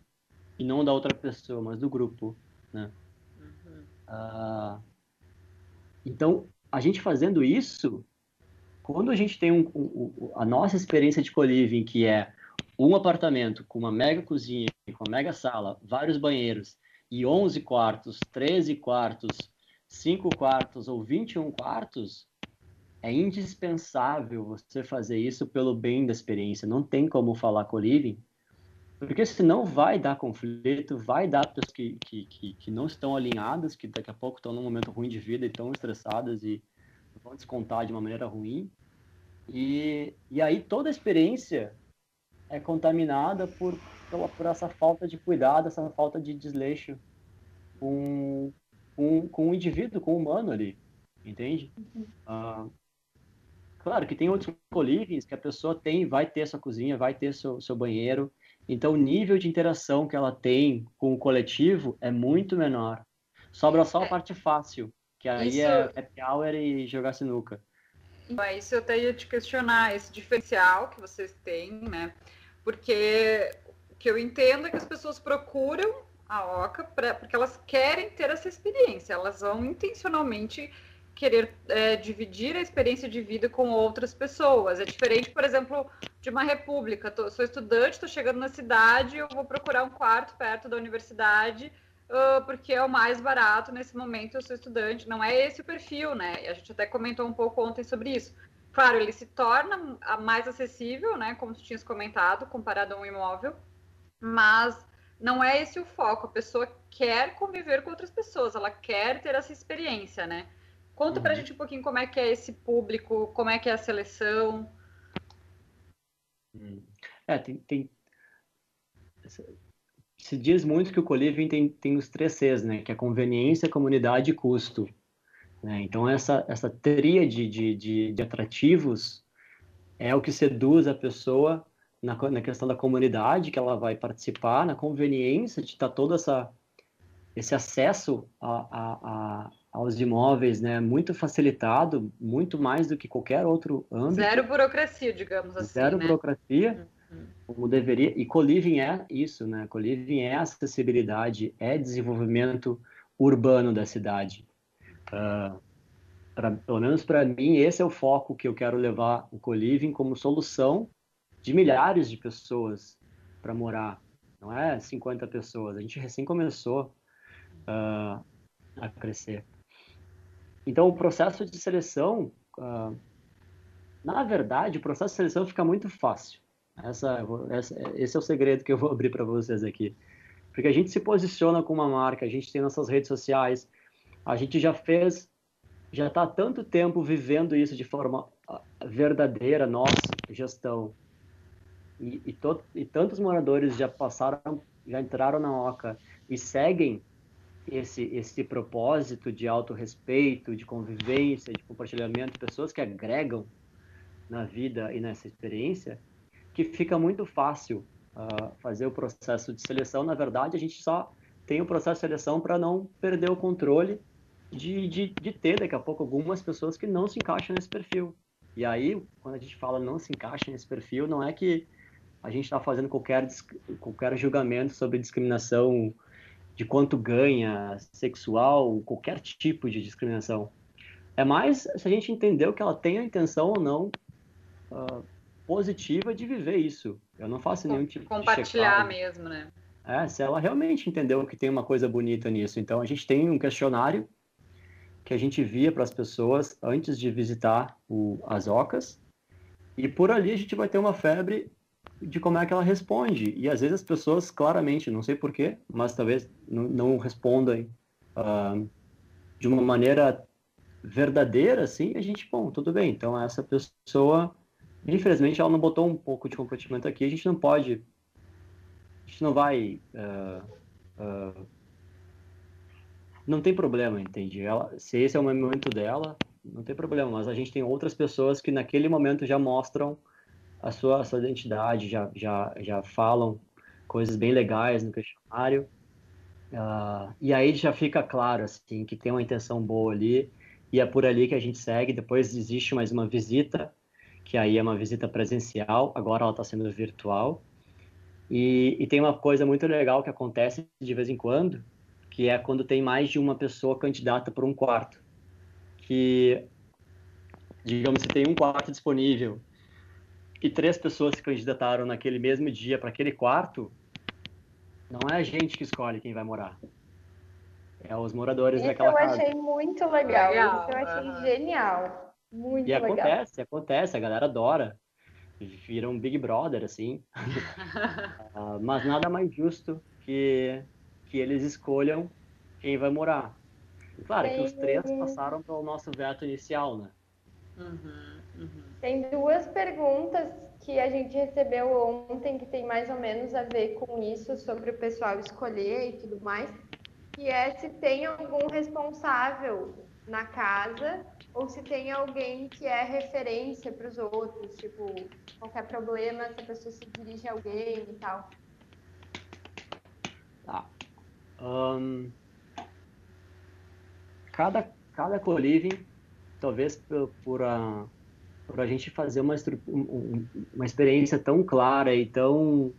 Speaker 8: e não da outra pessoa, mas do grupo, né? Ah, então, a gente fazendo isso, quando a gente tem um, um- a nossa experiência de co-living, que é um apartamento com uma mega cozinha, com uma mega sala, vários banheiros e 11 quartos, 13 quartos, 5 quartos ou 21 quartos, é indispensável você fazer isso pelo bem da experiência. Não tem como falar co-living, porque senão vai dar conflito, vai dar pessoas que, que, que, que não estão alinhadas, que daqui a pouco estão num momento ruim de vida e estão estressadas e vão descontar de uma maneira ruim. E, e aí toda a experiência é contaminada por, por essa falta de cuidado, essa falta de desleixo com, com, com o indivíduo, com o humano ali, entende? Ah, Claro que tem outros co-livings que a pessoa tem, vai ter sua cozinha, vai ter seu, seu banheiro. Então, o nível de interação que ela tem com o coletivo é muito menor. Sobra só a parte fácil, que aí
Speaker 7: Isso-
Speaker 8: é happy hour e jogar sinuca.
Speaker 7: Então, isso eu até ia te questionar, esse diferencial que vocês têm, né? Porque o que eu entendo é que as pessoas procuram a OCA pra, porque elas querem ter essa experiência, elas vão intencionalmente querer é, dividir a experiência de vida com outras pessoas. É diferente, por exemplo, de uma república. Tô- sou estudante, estou chegando na cidade, eu vou procurar um quarto perto da universidade, ah, porque é o mais barato nesse momento, eu sou estudante. Não é esse o perfil, né? E a gente até comentou um pouco ontem sobre isso. Claro, ele se torna mais acessível, né? Como tu tinhas comentado, comparado a um imóvel, mas não é esse o foco. A pessoa quer conviver com outras pessoas, ela quer ter essa experiência, né? Conta pra
Speaker 8: Uhum.
Speaker 7: gente um pouquinho como é que é esse público, como é que é a seleção.
Speaker 8: Hum. É, tem, tem- Se diz muito que o co-living tem, tem os três Cs, né? Que é conveniência, comunidade e custo. né? Então, essa, essa tríade de, de, de atrativos é o que seduz a pessoa na, na questão da comunidade que ela vai participar, na conveniência de estar todo essa, esse acesso a, a, a, aos imóveis, né? Muito facilitado, muito mais do que qualquer outro âmbito
Speaker 7: Zero burocracia, digamos assim,
Speaker 8: zero
Speaker 7: né?
Speaker 8: burocracia, como deveria. E co-living é isso, né? Co-living é acessibilidade, é desenvolvimento urbano da cidade. Ah, pra- pelo menos para mim, esse é o foco que eu quero levar o co-living como solução de milhares de pessoas para morar. Não é 50 pessoas. A gente recém começou ah, a crescer. Então, o processo de seleção, ah, na verdade, o processo de seleção fica muito fácil. Essa, essa- esse é o segredo que eu vou abrir para vocês aqui. Porque a gente se posiciona com uma marca, a gente tem nossas redes sociais, a gente já fez, já está há tanto tempo vivendo isso de forma ah, verdadeira, nossa gestão. E, e, to- e tantos moradores já passaram, já entraram na OCA e seguem esse, esse propósito de autorrespeito, de convivência, de compartilhamento, pessoas que agregam na vida e nessa experiência, que fica muito fácil ah, fazer o processo de seleção. Na verdade, a gente só tem o processo de seleção para não perder o controle de, de, de ter daqui a pouco algumas pessoas que não se encaixam nesse perfil. E aí, quando a gente fala não se encaixa nesse perfil, não é que a gente está fazendo qualquer, qualquer julgamento sobre discriminação de quanto ganha, sexual, qualquer tipo de discriminação. É mais se a gente entendeu que ela tem a intenção ou não ah, positiva de viver isso. Eu não faço nenhum tipo de
Speaker 7: Compartilhar mesmo, né?
Speaker 8: É, se ela realmente entendeu que tem uma coisa bonita nisso. Então, a gente tem um questionário que a gente via para as pessoas antes de visitar o, as ocas. E por ali a gente vai ter uma febre de como é que ela responde. E às vezes as pessoas, claramente, não sei porquê, mas talvez não, não respondem ah, de uma maneira verdadeira, assim, a gente, bom, tudo bem. Então, essa pessoa, infelizmente, ela não botou um pouco de comprometimento aqui, a gente não pode a gente não vai. ah, ah, não tem problema, entende? Ela, se esse é o momento dela, não tem problema, mas a gente tem outras pessoas que naquele momento já mostram a sua, a sua identidade, já, já, já falam coisas bem legais no questionário. Ah, e aí já fica claro assim que tem uma intenção boa ali e é por ali que a gente segue. Depois existe mais uma visita, que aí é uma visita presencial. Agora ela está sendo virtual. E, e tem uma coisa muito legal que acontece de vez em quando, que é quando tem mais de uma pessoa candidata por um quarto. Que, digamos, se tem um quarto disponível e três pessoas se candidataram naquele mesmo dia para aquele quarto, não é a gente que escolhe quem vai morar. É os moradores
Speaker 6: Isso
Speaker 8: daquela
Speaker 6: eu
Speaker 8: casa.
Speaker 6: achei muito legal.
Speaker 7: Legal,
Speaker 6: Isso eu achei
Speaker 7: aham.
Speaker 6: genial. Muito
Speaker 8: E
Speaker 6: legal.
Speaker 8: acontece, acontece, a galera adora. Vira um Big Brother, assim. Ah, mas nada mais justo que, que eles escolham quem vai morar. Claro que os três
Speaker 6: Tem-
Speaker 8: passaram pelo nosso veto inicial, né?
Speaker 7: Uhum, uhum.
Speaker 6: Tem duas perguntas que a gente recebeu ontem que tem mais ou menos a ver com isso, sobre o pessoal escolher e tudo mais. Que é se tem algum responsável na casa ou se tem alguém que é referência para os outros, tipo, qualquer problema, essa pessoa se dirige a alguém e tal.
Speaker 8: Tá. Um, cada, cada co-living, talvez por, por, a, por a gente fazer uma, uma experiência tão clara e tão,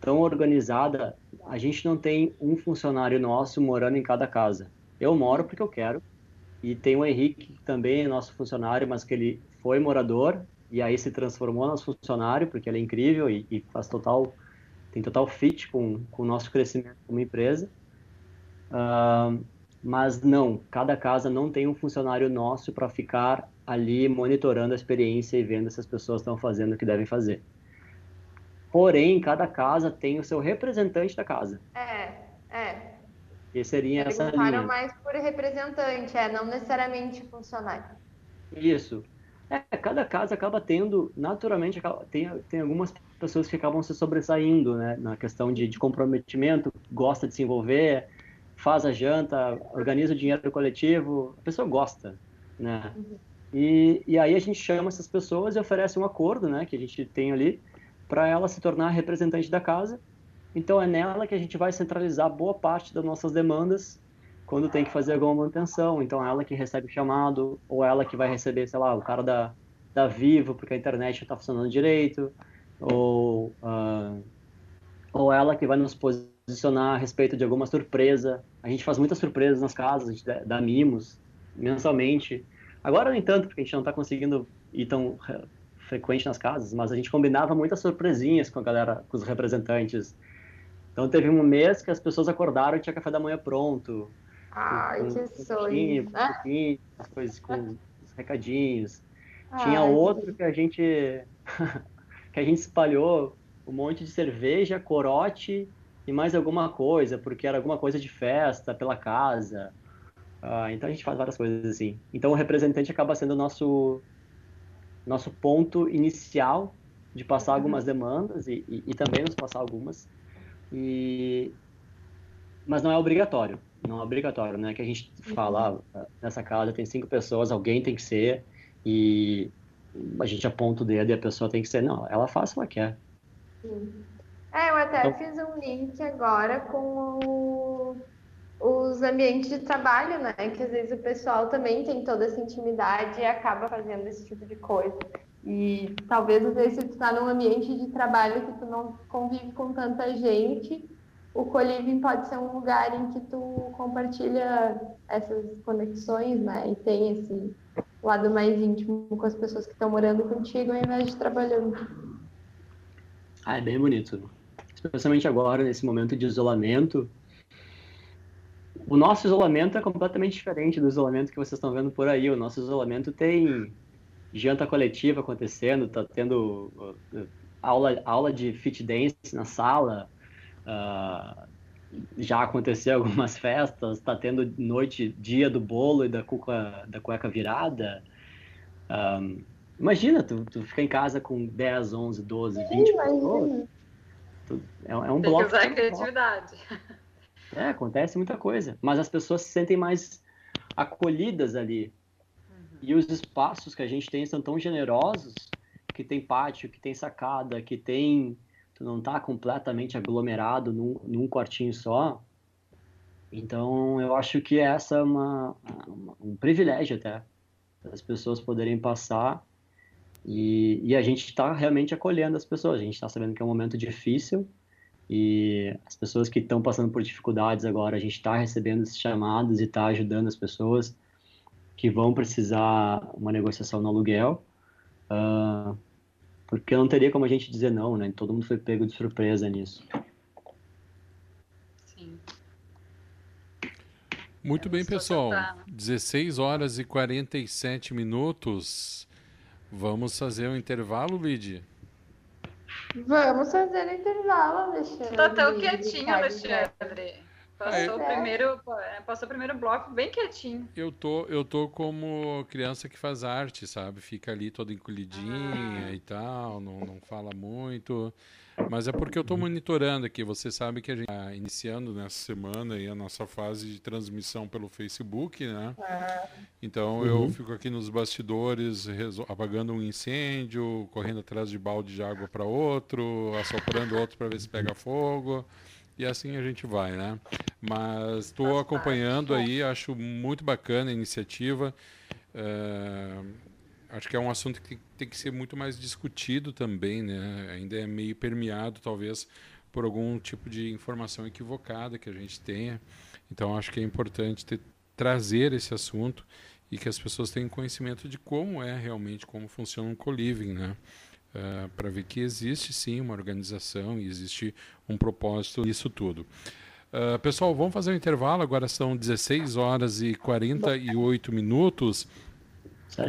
Speaker 8: tão organizada, a gente não tem um funcionário nosso morando em cada casa. Eu moro porque eu quero, e tem o Henrique, que também é nosso funcionário, mas que ele foi morador e aí se transformou nosso funcionário, porque ele é incrível e, e faz total, tem total fit com, com o nosso crescimento como empresa. Uh, mas não, cada casa não tem um funcionário nosso para ficar ali monitorando a experiência e vendo se as pessoas estão fazendo o que devem fazer. Porém, cada casa tem o seu representante da casa.
Speaker 6: É.
Speaker 8: Que seria essa
Speaker 6: linha. mais por representante, é, não necessariamente funcionário.
Speaker 8: Isso. É, cada casa acaba tendo, naturalmente, tem, tem algumas pessoas que acabam se sobressaindo, né, na questão de, de comprometimento, gosta de se envolver, faz a janta, organiza o dinheiro coletivo, a pessoa gosta, né? Uhum. E, e aí a gente chama essas pessoas e oferece um acordo, né, que a gente tem ali, para ela se tornar representante da casa então é nela que a gente vai centralizar boa parte das nossas demandas quando tem que fazer alguma manutenção. Então é ela que recebe o chamado, ou ela que vai receber, sei lá, o cara da, da Vivo, porque a internet não está funcionando direito, ou, uh, ou ela que vai nos posicionar a respeito de alguma surpresa. A gente faz muitas surpresas nas casas, a gente dá mimos mensalmente. Agora nem tanto, porque a gente não está conseguindo ir tão frequente nas casas, mas a gente combinava muitas surpresinhas com a galera, com os representantes então teve um mês que as pessoas acordaram e tinha café da manhã pronto.
Speaker 6: Ai, com, que sonho.
Speaker 8: Com, as coisas, com os recadinhos. Ai, tinha outro que a gente que a gente espalhou um monte de cerveja, corote e mais alguma coisa, porque era alguma coisa de festa pela casa. Ah, então a gente faz várias coisas assim. Então o representante acaba sendo o nosso nosso ponto inicial de passar uhum. algumas demandas e, e, e também nos passar algumas. E... Mas não é obrigatório. Não é obrigatório, né? Que a gente fala, ah, nessa casa tem cinco pessoas, alguém tem que ser, e a gente aponta o dedo e a pessoa tem que ser. Não, ela faz se ela quer.
Speaker 6: Sim. É, eu até então... fiz um link agora com o... os ambientes de trabalho, né? Que às vezes o pessoal também tem toda essa intimidade e acaba fazendo esse tipo de coisa. E talvez, às vezes, se tu está num ambiente de trabalho que tu não convive com tanta gente, o coliving pode ser um lugar em que tu compartilha essas conexões, né? E tem esse lado mais íntimo com as pessoas que estão morando contigo ao invés de trabalhando.
Speaker 8: Ah, é bem bonito. Especialmente agora, nesse momento de isolamento. O nosso isolamento é completamente diferente do isolamento que vocês estão vendo por aí. O nosso isolamento tem janta coletiva acontecendo, tá tendo uh, aula, aula de fit dance na sala, uh, já aconteceu algumas festas, tá tendo noite, dia do bolo e da cueca, da cueca virada. Um, imagina, tu, tu fica em casa com 10, 11, 12, 20 pessoas. é, é um
Speaker 7: Tem
Speaker 8: bloco.
Speaker 7: Que usar a criatividade.
Speaker 8: É, acontece muita coisa. Mas as pessoas se sentem mais acolhidas ali. E os espaços que a gente tem são tão generosos que tem pátio, que tem sacada, que tem. Tu não tá completamente aglomerado num, num quartinho só. Então, eu acho que essa é uma, uma um privilégio até, as pessoas poderem passar e, e a gente está realmente acolhendo as pessoas. A gente está sabendo que é um momento difícil e as pessoas que estão passando por dificuldades agora, a gente está recebendo esses chamados e está ajudando as pessoas que vão precisar uma negociação no aluguel, uh, porque não teria como a gente dizer não, né? Todo mundo foi pego de surpresa nisso.
Speaker 7: Sim.
Speaker 5: Muito bem, pessoal. 16 horas e 47 minutos. Vamos fazer um intervalo, Lid?
Speaker 6: Vamos fazer um intervalo, Alexandre.
Speaker 7: Tá tão quietinho, Alexandre. Passou, o
Speaker 6: É.
Speaker 7: primeiro, passou o primeiro bloco bem quietinho.
Speaker 5: Eu tô, eu tô como criança que faz arte, sabe? Fica ali toda encolhidinha e tal, não, não fala muito. Mas é porque eu tô monitorando aqui. Você sabe que a gente tá iniciando nessa semana aí a nossa fase de transmissão pelo Facebook, né? Então eu
Speaker 8: Uhum.
Speaker 5: fico aqui nos bastidores apagando um incêndio, correndo atrás de balde de água para outro, assoprando outro para ver se pega fogo. E assim a gente vai, né? Mas estou acompanhando aí, acho muito bacana a iniciativa. É, acho que é um assunto que tem, tem que ser muito mais discutido também, né? Ainda é meio permeado, talvez, por algum tipo de informação equivocada que a gente tenha. Então acho que é importante ter, trazer esse assunto e que as pessoas tenham conhecimento de como é realmente, como funciona um co-living, né? Para ver que existe sim uma organização e existe um propósito nisso tudo. Ah, pessoal, vamos fazer um intervalo. Agora são 16 horas e 48 minutos.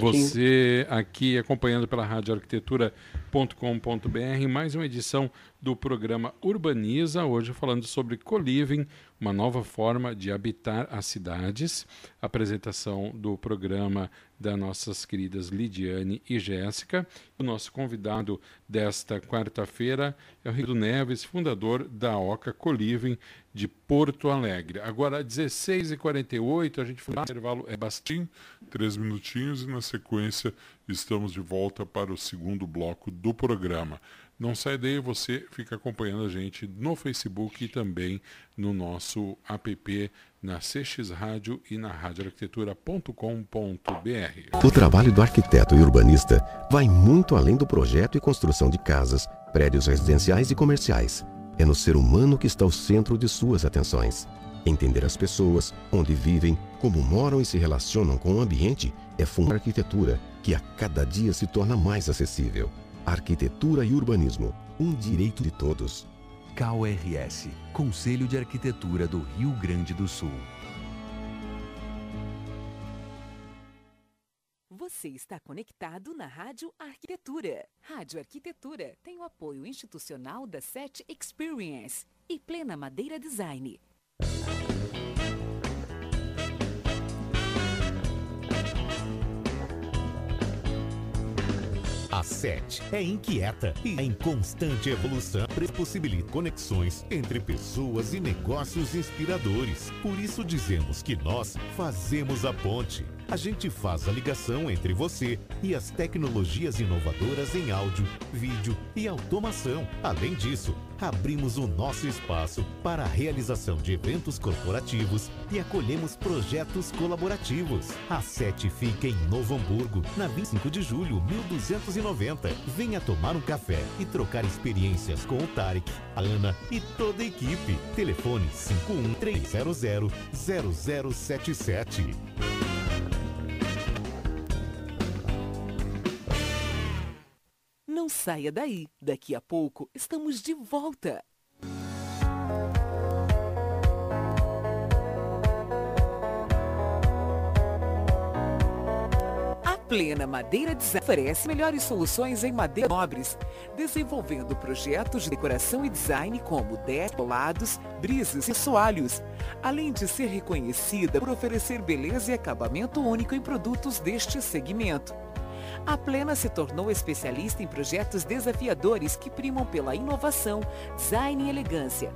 Speaker 5: Você aqui acompanhando pela Rádio Arquitetura.com.br, mais uma edição do programa Urbaniza, hoje falando sobre co-living, uma nova forma de habitar as cidades. Apresentação do programa das nossas queridas Lidiane e Jéssica. O nosso convidado desta quarta-feira é o Ricardo Neves, fundador da Oca Co-living de Porto Alegre. Agora, 16h48, a gente foi intervalo é bastante.
Speaker 9: Três minutinhos e na sequência estamos de volta para o segundo bloco do programa. Não sai daí, você fica acompanhando a gente no Facebook e também no nosso app na CX Rádio e na radioarquitetura.com.br.
Speaker 10: O trabalho do arquiteto e urbanista vai muito além do projeto e construção de casas, prédios residenciais e comerciais. É no ser humano que está o centro de suas atenções. Entender as pessoas, onde vivem, como moram e se relacionam com o ambiente é fundar a arquitetura, que a cada dia se torna mais acessível. Arquitetura e urbanismo, um direito de todos.
Speaker 11: KRS, Conselho de Arquitetura do Rio Grande do Sul.
Speaker 2: Você está conectado na Rádio Arquitetura. Rádio Arquitetura tem o apoio institucional da SET Experience e Plena Madeira Design.
Speaker 12: A SET é inquieta e em constante evolução possibilita conexões entre pessoas e negócios inspiradores. Por isso dizemos que nós fazemos a ponte. A gente faz a ligação entre você e as tecnologias inovadoras em áudio, vídeo e automação. Além disso, abrimos o nosso espaço para a realização de eventos corporativos e acolhemos projetos colaborativos. A SET fica em Novo Hamburgo, na 25 de julho, 1290. Venha tomar um café e trocar experiências com o Tarek, a Ana e toda a equipe. Telefone 51300 0077.
Speaker 2: Não saia daí, daqui a pouco estamos de volta. A Plena Madeira Design oferece melhores soluções em madeira nobres, desenvolvendo projetos de decoração e design como decolados, brisas e soalhos, além de ser reconhecida por oferecer beleza e acabamento único em produtos deste segmento. A Plena se tornou especialista em projetos desafiadores que primam pela inovação, design e elegância.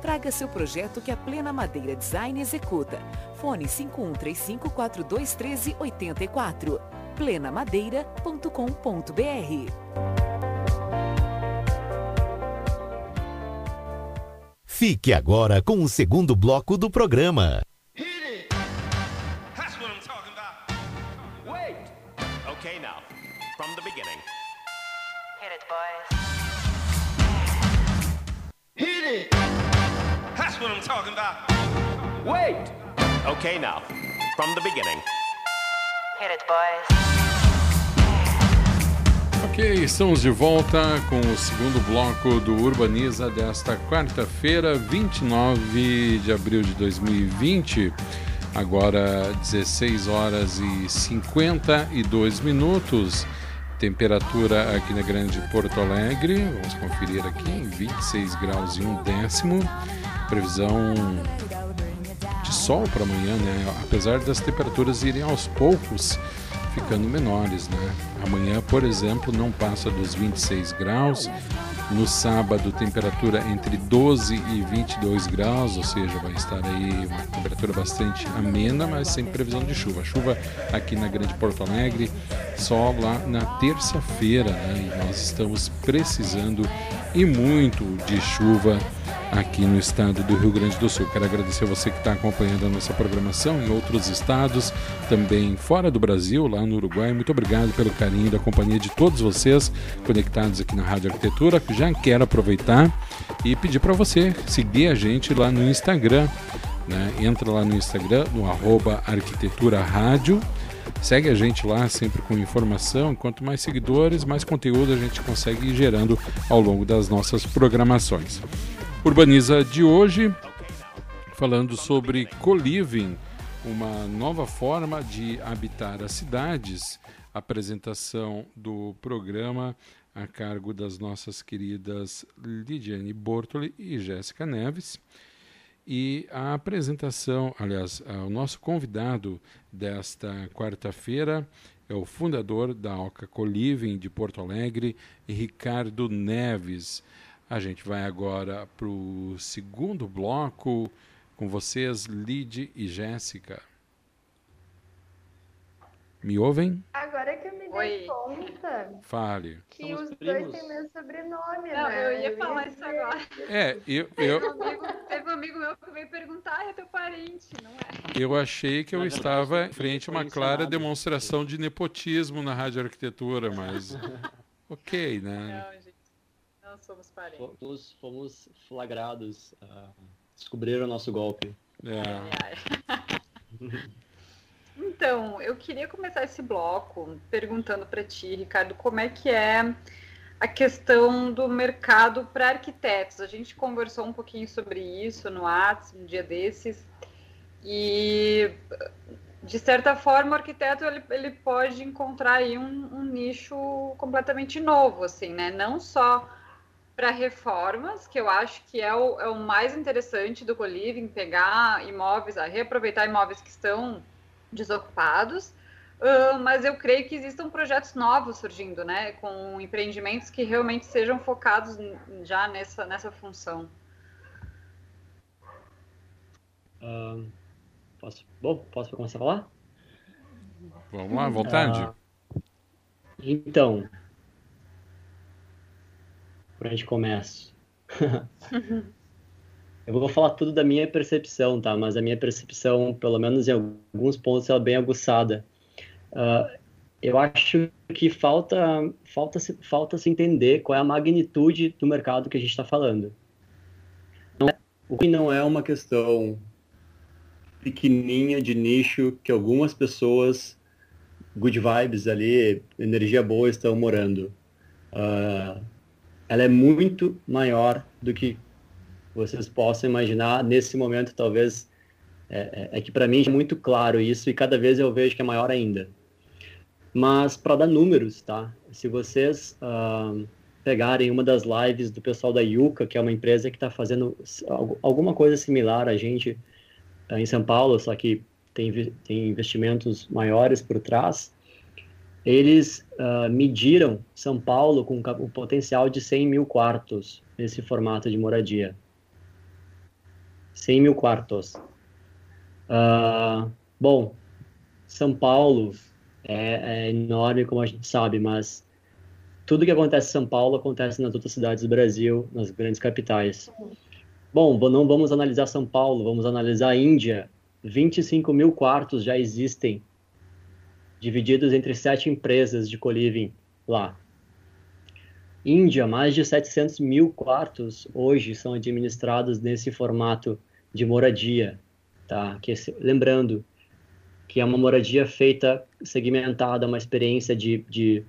Speaker 2: Traga seu projeto que a Plena Madeira Design executa. Fone 5135-4213-84. plenamadeira.com.br
Speaker 12: Fique agora com o segundo bloco do programa.
Speaker 3: Talking about. Wait. Okay, now, from the beginning.
Speaker 4: Hit it, boys.
Speaker 5: Ok, estamos de volta com o segundo bloco do Urbaniza desta quarta-feira, 29 de abril de 2020. Agora 16 horas e 52 minutos. Temperatura aqui na Grande Porto Alegre, vamos conferir aqui, 26 graus e um décimo. Previsão de sol para amanhã, né? Apesar das temperaturas irem aos poucos ficando menores, né? Amanhã, por exemplo, não passa dos 26 graus. No sábado, temperatura entre 12 e 22 graus, ou seja, vai estar aí uma temperatura bastante amena, mas sem previsão de chuva. Chuva aqui na Grande Porto Alegre, só lá na terça-feira, né? E nós estamos precisando e muito de chuva aqui no estado do Rio Grande do Sul. Quero agradecer você que está acompanhando a nossa programação em outros estados, também fora do Brasil, lá no Uruguai. Muito obrigado pelo carinho da companhia de todos vocês conectados aqui na Rádio Arquitetura. Já quero aproveitar e pedir para você seguir a gente lá no Instagram. Né? Entra lá no Instagram, no arroba Arquitetura Rádio. Segue a gente lá sempre com informação. Quanto mais seguidores, mais conteúdo a gente consegue ir gerando ao longo das nossas programações. Urbaniza de hoje, falando sobre co-living, uma nova forma de habitar as cidades. Apresentação do programa a cargo das nossas queridas Lidiane Bortoli e Jéssica Neves. E a apresentação, aliás, o nosso convidado desta quarta-feira é o fundador da Oca Coliving de Porto Alegre, Ricardo Neves. A gente vai agora para o segundo bloco com vocês, Lid e Jéssica. Me ouvem?
Speaker 6: Agora que eu me dei Oi. conta.
Speaker 5: Fale.
Speaker 6: Que Somos os primos. dois têm meu sobrenome,
Speaker 7: Não,
Speaker 6: né?
Speaker 7: eu ia falar isso agora.
Speaker 5: É, eu.
Speaker 7: eu... Teve, um amigo, teve um amigo meu que veio perguntar, ah, é teu parente, não é?
Speaker 5: Eu achei que eu estava em frente a uma clara demonstração de nepotismo na Rádio Arquitetura, mas. ok,
Speaker 7: né? Não, gente não somos parentes.
Speaker 8: Fomos, fomos flagrados. Uh, descobriram o nosso golpe.
Speaker 5: É.
Speaker 7: então, eu queria começar esse bloco perguntando para ti, Ricardo, como é que é a questão do mercado para arquitetos. A gente conversou um pouquinho sobre isso no Whats, um dia desses, e de certa forma o arquiteto ele, ele pode encontrar aí um, um nicho completamente novo, assim, né? Não só para reformas, que eu acho que é o, é o mais interessante do co-living, pegar imóveis, reaproveitar imóveis que estão desocupados, uh, mas eu creio que existam projetos novos surgindo, né, com empreendimentos que realmente sejam focados já nessa, nessa função.
Speaker 8: Uh, posso, bom, posso começar a falar?
Speaker 5: Vamos lá, vontade.
Speaker 8: Uh, então, por onde começo? eu vou falar tudo da minha percepção, tá? Mas a minha percepção, pelo menos em alguns pontos, ela é bem aguçada. Uh, eu acho que falta, falta, falta se entender qual é a magnitude do mercado que a gente está falando. Não é, o que não é uma questão pequenininha de nicho que algumas pessoas, good vibes ali, energia boa, estão morando. Uh, ela é muito maior do que vocês possam imaginar nesse momento, talvez. É, é, é que para mim é muito claro isso e cada vez eu vejo que é maior ainda. Mas para dar números, tá? Se vocês uh, pegarem uma das lives do pessoal da Yuka, que é uma empresa que está fazendo alguma coisa similar a gente uh, em São Paulo, só que tem, tem investimentos maiores por trás, eles uh, mediram São Paulo com o potencial de 100 mil quartos nesse formato de moradia. 100 mil quartos. Uh, bom, São Paulo é, é, enorme, como a gente sabe, mas tudo que acontece em São Paulo acontece nas outras cidades do Brasil, nas grandes capitais. Bom, não vamos analisar São Paulo, vamos analisar a Índia. 25 mil quartos já existem divididos entre sete empresas de co-living lá. Índia, mais de 700 mil quartos hoje são administrados nesse formato de moradia, tá? Que, lembrando que é uma moradia feita segmentada, uma experiência de, de,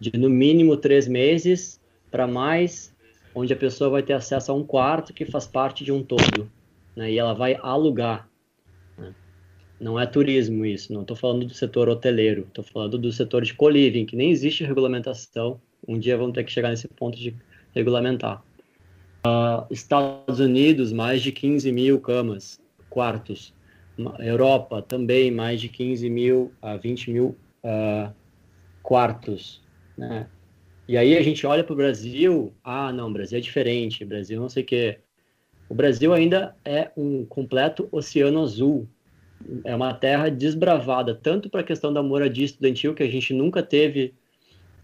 Speaker 8: de no mínimo três meses para mais, onde a pessoa vai ter acesso a um quarto que faz parte de um todo, né? E ela vai alugar não é turismo isso, não estou falando do setor hoteleiro, estou falando do setor de co-living, que nem existe regulamentação. Um dia vamos ter que chegar nesse ponto de regulamentar. Estados Unidos, mais de 15 mil camas, quartos. Europa também, mais de 15 mil a 20 mil uh, quartos. Né? E aí a gente olha para o Brasil, ah, não, Brasil é diferente, Brasil não sei o quê. O Brasil ainda é um completo oceano azul. É uma terra desbravada, tanto para a questão da moradia estudantil, que a gente nunca teve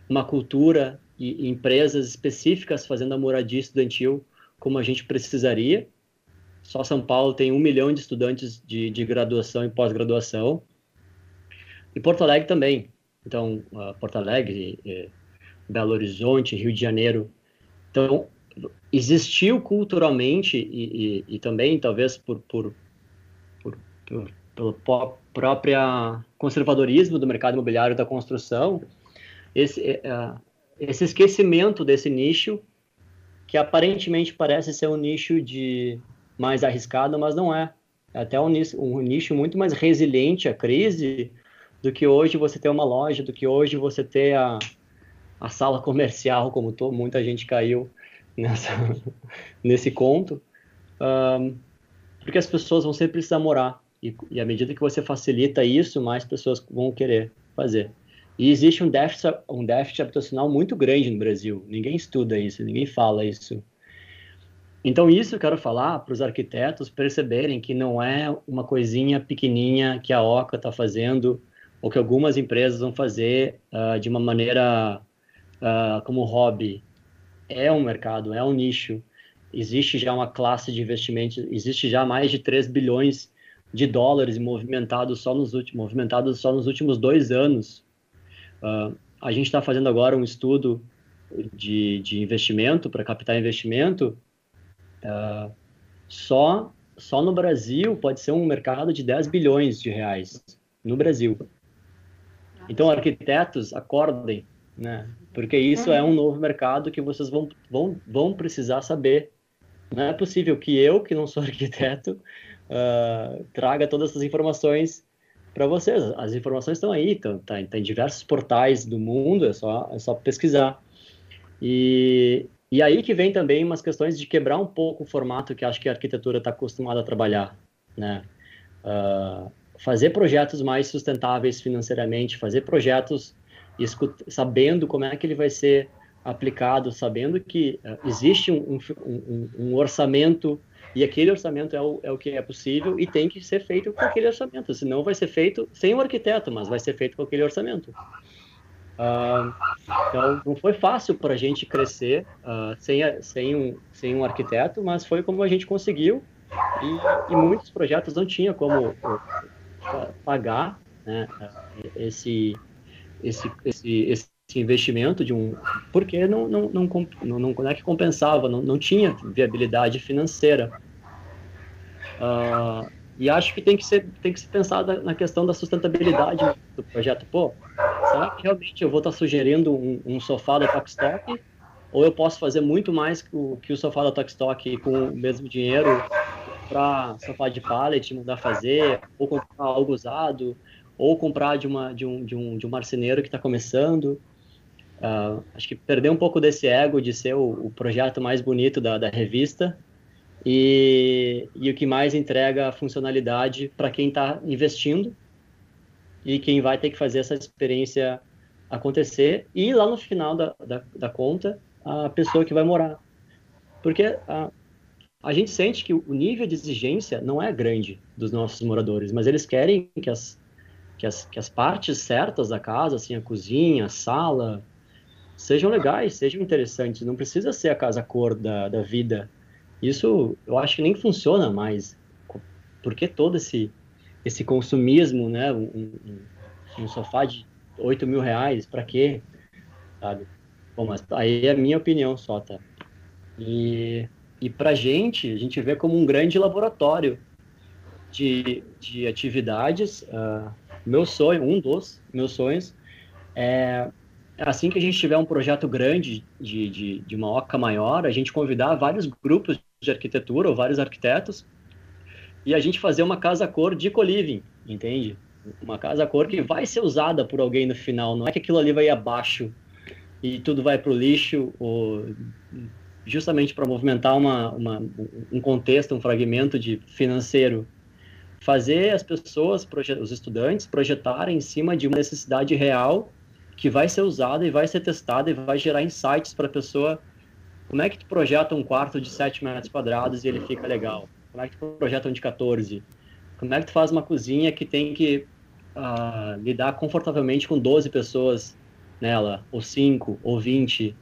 Speaker 8: uma cultura e empresas específicas fazendo a moradia estudantil como a gente precisaria. Só São Paulo tem um milhão de estudantes de, de graduação e pós-graduação. E Porto Alegre também. Então, uh, Porto Alegre, eh, Belo Horizonte, Rio de Janeiro. Então, existiu culturalmente e, e, e também, talvez, por, por, por, por pelo próprio conservadorismo do mercado imobiliário da construção, esse, uh, esse esquecimento desse nicho, que aparentemente parece ser um nicho de mais arriscado, mas não é. É até um nicho, um nicho muito mais resiliente à crise do que hoje você ter uma loja, do que hoje você ter a, a sala comercial, como tô, muita gente caiu nessa, nesse conto, um, porque as pessoas vão sempre precisar morar. E, e à medida que você facilita isso, mais pessoas vão querer fazer. E existe um déficit, um déficit habitacional muito grande no Brasil. Ninguém estuda isso, ninguém fala isso. Então, isso eu quero falar para os arquitetos perceberem que não é uma coisinha pequenininha que a OCA está fazendo ou que algumas empresas vão fazer uh, de uma maneira uh, como hobby. É um mercado, é um nicho. Existe já uma classe de investimento, existe já mais de 3 bilhões de dólares movimentados só nos últimos, movimentados só nos últimos dois anos. Uh, a gente está fazendo agora um estudo de, de investimento, para captar investimento. Uh, só, só no Brasil pode ser um mercado de 10 bilhões de reais. No Brasil. Então, arquitetos, acordem, né? Porque isso é um novo mercado que vocês vão, vão, vão precisar saber. Não é possível que eu, que não sou arquiteto, uh, traga todas essas informações para vocês. As informações estão aí, estão, tá, tá, em diversos portais do mundo, é só, é só pesquisar. E, e aí que vem também umas questões de quebrar um pouco o formato que acho que a arquitetura está acostumada a trabalhar, né? Uh, fazer projetos mais sustentáveis financeiramente, fazer projetos sabendo como é que ele vai ser aplicado, sabendo que uh, existe um, um, um, orçamento e aquele orçamento é o, é o que é possível e tem que ser feito com aquele orçamento, senão vai ser feito sem o arquiteto, mas vai ser feito com aquele orçamento. Uh, então, não foi fácil para a gente crescer uh, sem, sem, um, sem um arquiteto, mas foi como a gente conseguiu e, e muitos projetos não tinham como pagar né, esse, esse, esse, esse investimento de um porque não não, não, não, não é que compensava não, não tinha viabilidade financeira. Uh, e acho que tem que ser tem que ser pensado na questão da sustentabilidade do projeto. Pô será que realmente eu vou estar sugerindo um, um sofá da Tokstok? Ou eu posso fazer muito mais que o, que o sofá da Tokstok com o mesmo dinheiro comprar sofá de pallet, mandar fazer, ou comprar algo usado, ou comprar de, uma, de, um, de, um, de um marceneiro que está começando. Uh, acho que perder um pouco desse ego de ser o, o projeto mais bonito da, da revista. E, e o que mais entrega funcionalidade para quem está investindo e quem vai ter que fazer essa experiência acontecer. E lá no final da, da, da conta a pessoa que vai morar. Porque uh, a gente sente que o nível de exigência não é grande dos nossos moradores, mas eles querem que as, que as, que as partes certas da casa, assim, a cozinha, a sala, sejam legais, sejam interessantes. Não precisa ser a casa cor da, da vida. Isso eu acho que nem funciona mais. Porque todo esse, esse consumismo, né? Um, um, um sofá de 8 mil reais, para quê? Sabe? Bom, mas aí é a minha opinião só, tá? E e para gente, a gente vê como um grande laboratório de, de atividades. Uh, meu sonho, um dos meus sonhos, é assim que a gente tiver um projeto grande de, de, de uma OCA maior, a gente convidar vários grupos de arquitetura ou vários arquitetos e a gente fazer uma casa-cor de co-living, entende? Uma casa-cor que vai ser usada por alguém no final, não é que aquilo ali vai abaixo e tudo vai para o lixo ou justamente para movimentar uma, uma, um contexto, um fragmento de financeiro, fazer as pessoas, os estudantes, projetarem em cima de uma necessidade real que vai ser usada e vai ser testada e vai gerar insights para a pessoa. Como é que tu projeta um quarto de 7 metros quadrados e ele fica legal? Como é que tu projeta um de 14? Como é que tu faz uma cozinha que tem que uh, lidar confortavelmente com 12 pessoas nela, ou 5, ou 20?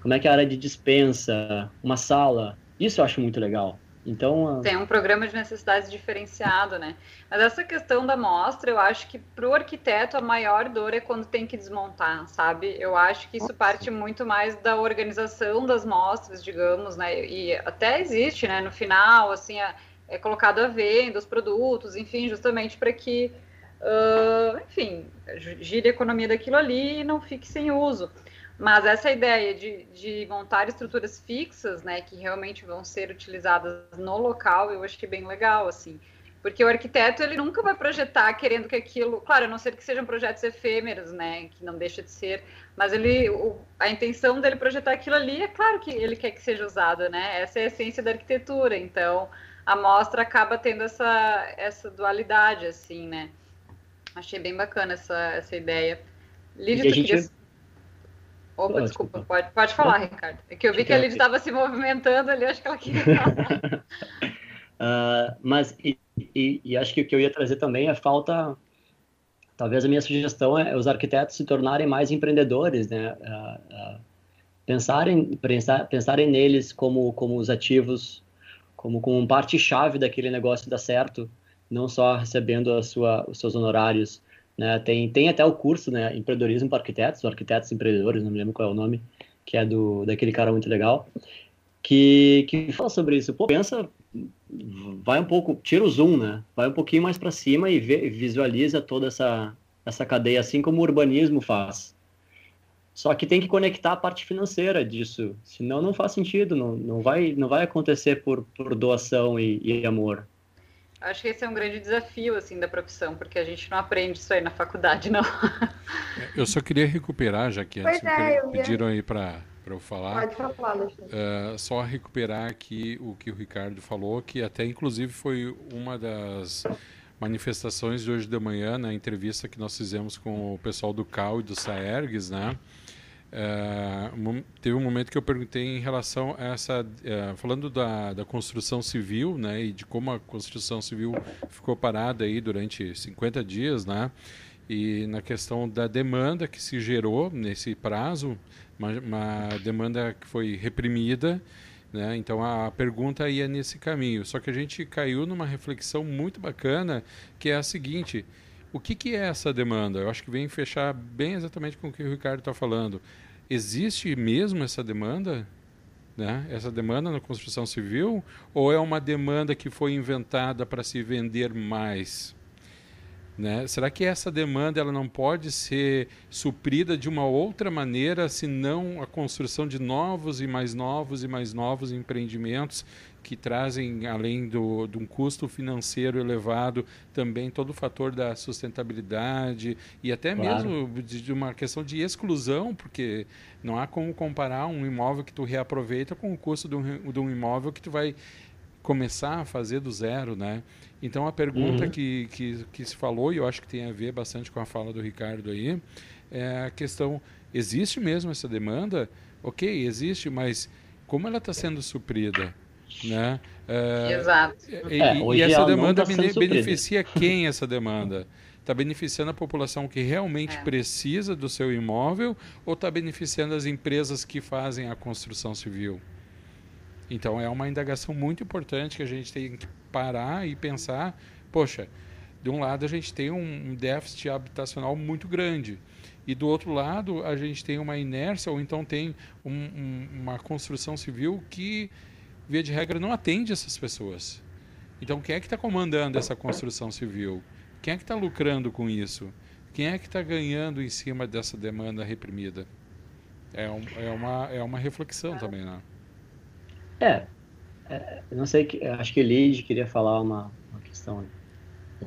Speaker 8: Como é que é a área de dispensa, uma sala? Isso eu acho muito legal. Então,
Speaker 7: tem um programa de necessidades diferenciado, né? Mas essa questão da mostra, eu acho que para o arquiteto a maior dor é quando tem que desmontar, sabe? Eu acho que isso parte muito mais da organização das mostras, digamos, né? E até existe, né? No final, assim, é, é colocado à venda os produtos, enfim, justamente para que, uh, enfim, gire a economia daquilo ali e não fique sem uso. Mas essa ideia de, de montar estruturas fixas, né, que realmente vão ser utilizadas no local, eu acho que é bem legal, assim. Porque o arquiteto, ele nunca vai projetar querendo que aquilo... Claro, a não ser que sejam projetos efêmeros, né, que não deixa de ser. Mas ele, o, a intenção dele projetar aquilo ali, é claro que ele quer que seja usado, né? Essa é a essência da arquitetura. Então, a mostra acaba tendo essa, essa dualidade, assim, né? Achei bem bacana essa, essa ideia. Lídia, tu gente... queria Opa, desculpa, pode, pode falar, Ricardo. É que eu vi que a Lidia estava se movimentando ali, acho que ela queria falar.
Speaker 8: uh, mas, e, e, e, acho que o que eu ia trazer também é falta. Talvez a minha sugestão é os arquitetos se tornarem mais empreendedores, né? Uh, uh, pensarem, pensar, pensarem neles como, como os ativos, como, como parte-chave daquele negócio dar certo, não só recebendo a sua, os seus honorários né? Tem, tem até o curso, né? Empreendedorismo para arquitetos, arquitetos empreendedores, não me lembro qual é o nome, que é do daquele cara muito legal, que, que fala sobre isso. Pô, pensa, vai um pouco, tira o zoom, né? Vai um pouquinho mais para cima e vê, visualiza toda essa, essa cadeia, assim como o urbanismo faz. Só que tem que conectar a parte financeira disso, senão não faz sentido, não, não, vai, não vai acontecer por, por doação e, e amor.
Speaker 7: Acho que esse é um grande desafio assim da profissão, porque a gente não aprende isso aí na faculdade, não.
Speaker 5: Eu só queria recuperar, já que antes é, pediram aí para eu falar.
Speaker 6: Pode falar, uh,
Speaker 5: Só recuperar aqui o que o Ricardo falou, que até inclusive foi uma das manifestações de hoje de manhã, na entrevista que nós fizemos com o pessoal do CAL e do SAERGS, né? Uh, teve um momento que eu perguntei em relação a essa, uh, falando da, da construção civil, né, e de como a construção civil ficou parada aí durante 50 dias, né, e na questão da demanda que se gerou nesse prazo, uma, uma demanda que foi reprimida, né, então a pergunta ia nesse caminho. Só que a gente caiu numa reflexão muito bacana, que é a seguinte: o que, que é essa demanda? Eu acho que vem fechar bem exatamente com o que o Ricardo está falando. Existe mesmo essa demanda? Né? Essa demanda na construção civil? Ou é uma demanda que foi inventada para se vender mais? Né? Será que essa demanda ela não pode ser suprida de uma outra maneira, senão a construção de novos e mais novos e mais novos empreendimentos que trazem, além do, de um custo financeiro elevado, também todo o fator da sustentabilidade e até claro. mesmo de, de, uma questão de exclusão, porque não há como comparar um imóvel que tu reaproveita com o custo de um, de um imóvel que tu vai começar a fazer do zero, né? Então a pergunta uhum. que, que, que se falou, e eu acho que tem a ver bastante com a fala do Ricardo aí, é a questão, existe mesmo essa demanda? Ok, existe, mas como ela está sendo suprida? Né?
Speaker 7: É, Exato.
Speaker 5: E, é, e essa demanda tá beneficia quem essa demanda? Está beneficiando a população que realmente é. precisa do seu imóvel ou está beneficiando as empresas que fazem a construção civil? Então é uma indagação muito importante que a gente tem que parar e pensar, poxa, de um lado a gente tem um déficit habitacional muito grande e do outro lado a gente tem uma inércia ou então tem um, um, uma construção civil que via de regra, não atende essas pessoas. Então, quem é que está comandando essa construção civil? Quem é que está lucrando com isso? Quem é que está ganhando em cima dessa demanda reprimida? É, um, é, uma, é uma reflexão também, né?
Speaker 8: É, é não sei, acho que Lid queria falar uma, uma questão.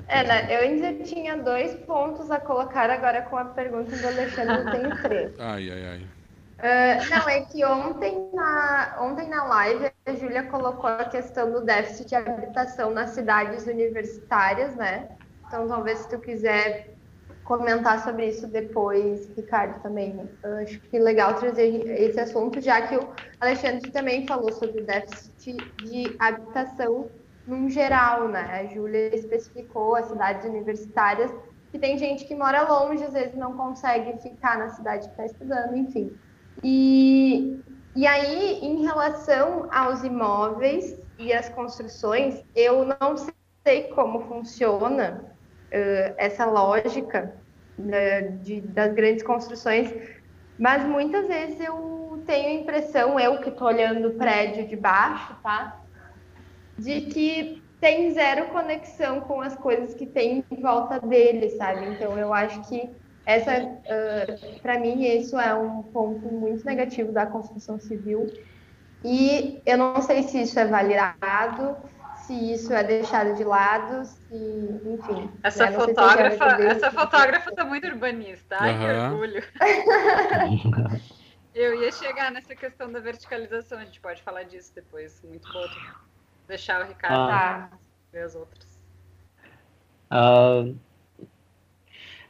Speaker 6: É, né, eu ainda tinha dois pontos a colocar agora com a pergunta do Alexandre, eu tenho três.
Speaker 5: Ai, ai, ai.
Speaker 6: Uh, não, é que ontem na, ontem na live a Júlia colocou a questão do déficit de habitação nas cidades universitárias, né? Então talvez se tu quiser comentar sobre isso depois, Ricardo, também. Eu acho que legal trazer esse assunto, já que o Alexandre também falou sobre o déficit de habitação num geral, né? A Júlia especificou as cidades universitárias, que tem gente que mora longe, às vezes não consegue ficar na cidade que está estudando, enfim. E, e aí, em relação aos imóveis e as construções, eu não sei como funciona uh, essa lógica né, de, das grandes construções, mas muitas vezes eu tenho a impressão, eu que estou olhando o prédio de baixo, tá? De que tem zero conexão com as coisas que tem em volta dele, sabe? Então eu acho que essa, uh, para mim, isso é um ponto muito negativo da construção civil. E eu não sei se isso é validado, se isso é deixado de lado, se, enfim.
Speaker 7: Essa
Speaker 6: né?
Speaker 7: fotógrafa, se essa fotógrafa tá muito urbanista. Ai, uhum. que orgulho. Eu ia chegar nessa questão da verticalização, a gente pode falar disso depois. Muito bom deixar o Ricardo ah. ver as outras.
Speaker 8: Uh,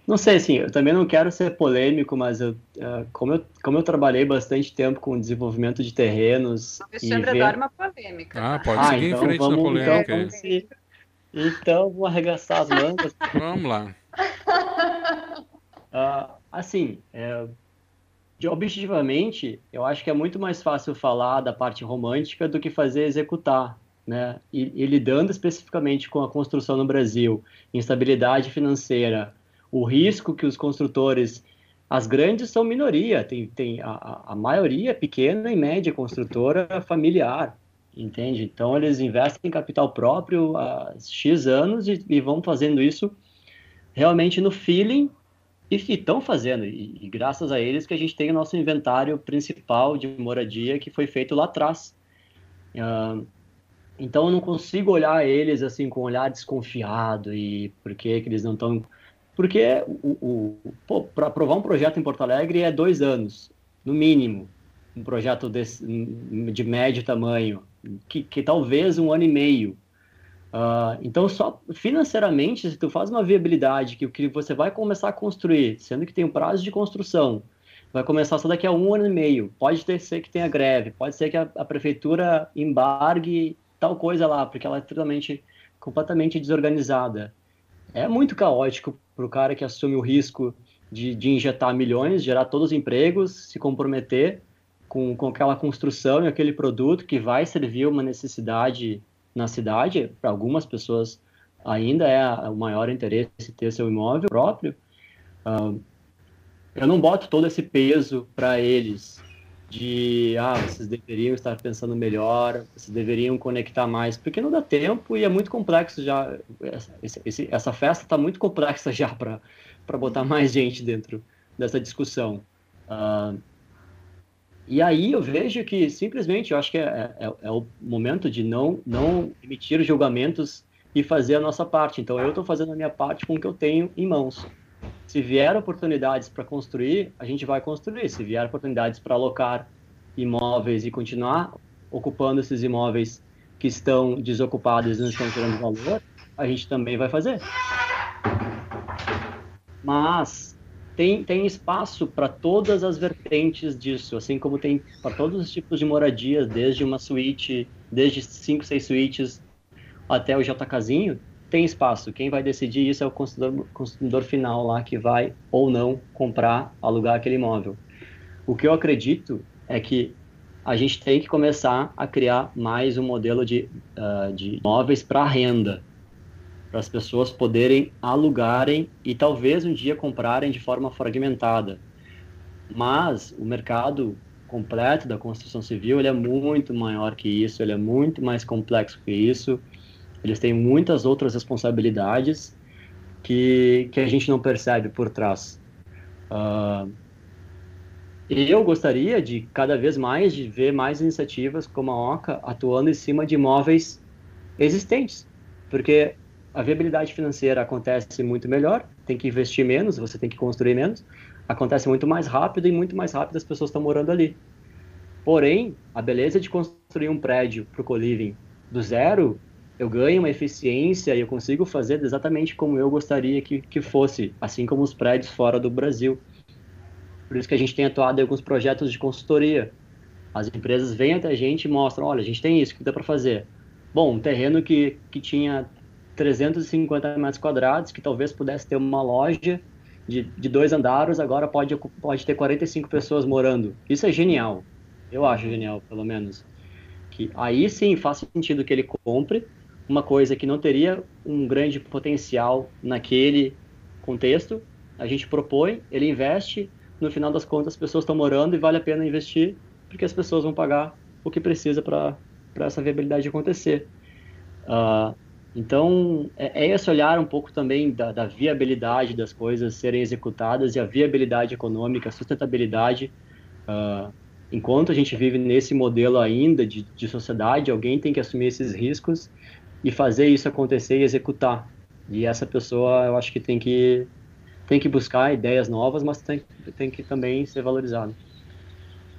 Speaker 8: não sei, assim, eu também não quero ser polêmico, mas eu, uh, como, eu, como eu trabalhei bastante tempo com desenvolvimento de terrenos.
Speaker 7: O Alexandre ver... adora uma polêmica.
Speaker 5: Ah, pode ah, seguir então em frente vamos, na polêmica.
Speaker 8: Então, vamos, se... então vou arregaçar as mangas.
Speaker 5: vamos lá.
Speaker 8: Uh, assim, é, objetivamente, eu acho que é muito mais fácil falar da parte romântica do que fazer executar. Né? E, e lidando especificamente com a construção no Brasil, instabilidade financeira, o risco que os construtores, as grandes são minoria, tem, tem a, a maioria pequena e média construtora familiar, entende? Então eles investem em capital próprio há X anos e, e vão fazendo isso realmente no feeling e estão fazendo, e, e, graças a eles que a gente tem o nosso inventário principal de moradia que foi feito lá atrás. Uh, então eu não consigo olhar eles assim com um olhar desconfiado e por que eles não estão porque o, o para aprovar um projeto em Porto Alegre é dois anos, no mínimo. Um projeto desse, de médio tamanho, que, que talvez um ano e meio. Uh, então, só financeiramente, se tu faz uma viabilidade que o que você vai começar a construir, sendo que tem um prazo de construção, vai começar só daqui a um ano e meio. Pode ter, ser que tenha greve, pode ser que a, a prefeitura embargue tal coisa lá, porque ela é totalmente, completamente desorganizada. É muito caótico para o cara que assume o risco de, de injetar milhões, gerar todos os empregos, se comprometer com, com aquela construção e aquele produto que vai servir uma necessidade na cidade. Para algumas pessoas ainda é o maior interesse ter seu imóvel próprio. Uh, eu não boto todo esse peso para eles de ah, vocês deveriam estar pensando melhor, vocês deveriam conectar mais, porque não dá tempo e é muito complexo já. Essa, esse, essa festa está muito complexa já para botar mais gente dentro dessa discussão. Uh, e aí eu vejo que simplesmente eu acho que é, é, é, o momento de não, não emitir julgamentos e fazer a nossa parte. Então eu estou fazendo a minha parte com o que eu tenho em mãos. Se vier oportunidades para construir, a gente vai construir. Se vier oportunidades para alocar imóveis e continuar ocupando esses imóveis que estão desocupados e não estão gerando valor, a gente também vai fazer. Mas tem, tem espaço para todas as vertentes disso, assim como tem para todos os tipos de moradias, desde uma suíte, desde cinco, seis suítes até o JKzinho, tem espaço. Quem vai decidir isso é o consumidor, consumidor final lá que vai ou não comprar, alugar aquele imóvel. O que eu acredito é que a gente tem que começar a criar mais um modelo de, uh, de imóveis para renda, para as pessoas poderem alugarem e talvez um dia comprarem de forma fragmentada. Mas o mercado completo da construção civil ele é muito maior que isso, ele é muito mais complexo que isso eles têm muitas outras responsabilidades que, que a gente não percebe por trás. Uh, eu gostaria de cada vez mais de ver mais iniciativas como a OCA atuando em cima de imóveis existentes, porque a viabilidade financeira acontece muito melhor, tem que investir menos, você tem que construir menos. acontece muito mais rápido e muito mais rápido as pessoas estão morando ali. Porém, a beleza de construir um prédio para o co-living do zero, eu ganho uma eficiência e eu consigo fazer exatamente como eu gostaria que, que fosse, assim como os prédios fora do Brasil. Por isso que a gente tem atuado em alguns projetos de consultoria. As empresas vêm até a gente e mostram, olha, a gente tem isso, que dá para fazer? Bom, um terreno que, que tinha 350 metros quadrados, que talvez pudesse ter uma loja de, de dois andares, agora pode, pode ter 45 pessoas morando. Isso é genial. Eu acho genial, pelo menos. Que aí sim faz sentido que ele compre uma coisa que não teria um grande potencial naquele contexto. A gente propõe, ele investe, no final das contas as pessoas estão morando e vale a pena investir, porque as pessoas vão pagar o que precisa para essa viabilidade acontecer. Uh, então, é, é, esse olhar um pouco também da, da, viabilidade das coisas serem executadas e a viabilidade econômica, a sustentabilidade. Uh, enquanto a gente vive nesse modelo ainda de, de sociedade, alguém tem que assumir esses riscos e fazer isso acontecer e executar. E essa pessoa, eu acho que tem que tem que buscar ideias novas, mas tem, tem que também ser valorizado.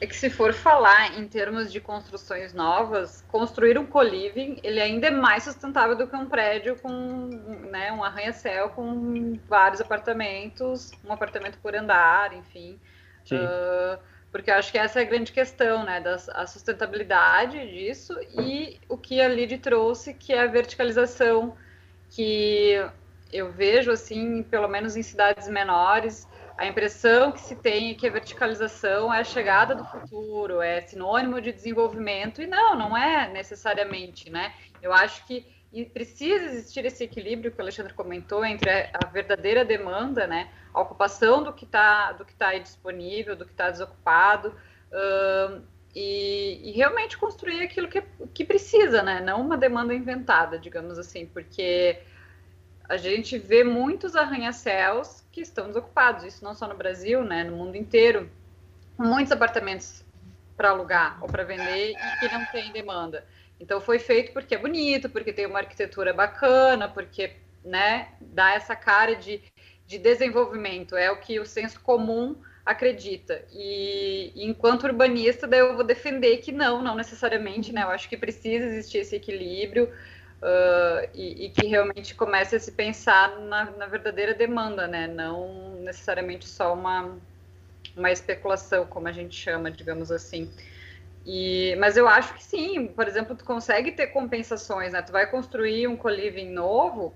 Speaker 7: É que se for falar em termos de construções novas, construir um co-living, ele ainda é mais sustentável do que um prédio com né, um arranha-céu com vários apartamentos, um apartamento por andar, enfim. Uh, porque eu acho que essa é a grande questão, né, da a sustentabilidade disso e o que a Lid trouxe, que é a verticalização, que eu vejo, assim, pelo menos em cidades menores, a impressão que se tem é que a verticalização é a chegada do futuro, é sinônimo de desenvolvimento, e não, não é necessariamente, né? Eu acho que precisa existir esse equilíbrio que o Alexandre comentou entre a verdadeira demanda, né? a ocupação do que está do que tá aí disponível, do que está desocupado, e, e, realmente construir aquilo que, que precisa, né? Não uma demanda inventada, digamos assim, porque a gente vê muitos arranha-céus que estão desocupados, isso não só no Brasil, né? No mundo inteiro, muitos apartamentos para alugar ou para vender e que não tem demanda. Então foi feito porque é bonito, porque tem uma arquitetura bacana, porque né, dá essa cara de de desenvolvimento, é o que o senso comum acredita. E, enquanto urbanista, daí eu vou defender que não, não necessariamente, né? Eu acho que precisa existir esse equilíbrio uh, e, e, que realmente comece a se pensar na, na, verdadeira demanda, né? Não necessariamente só uma, uma especulação, como a gente chama, digamos assim. E, mas eu acho que sim, por exemplo, tu consegue ter compensações, né? Tu vai construir um co-living novo,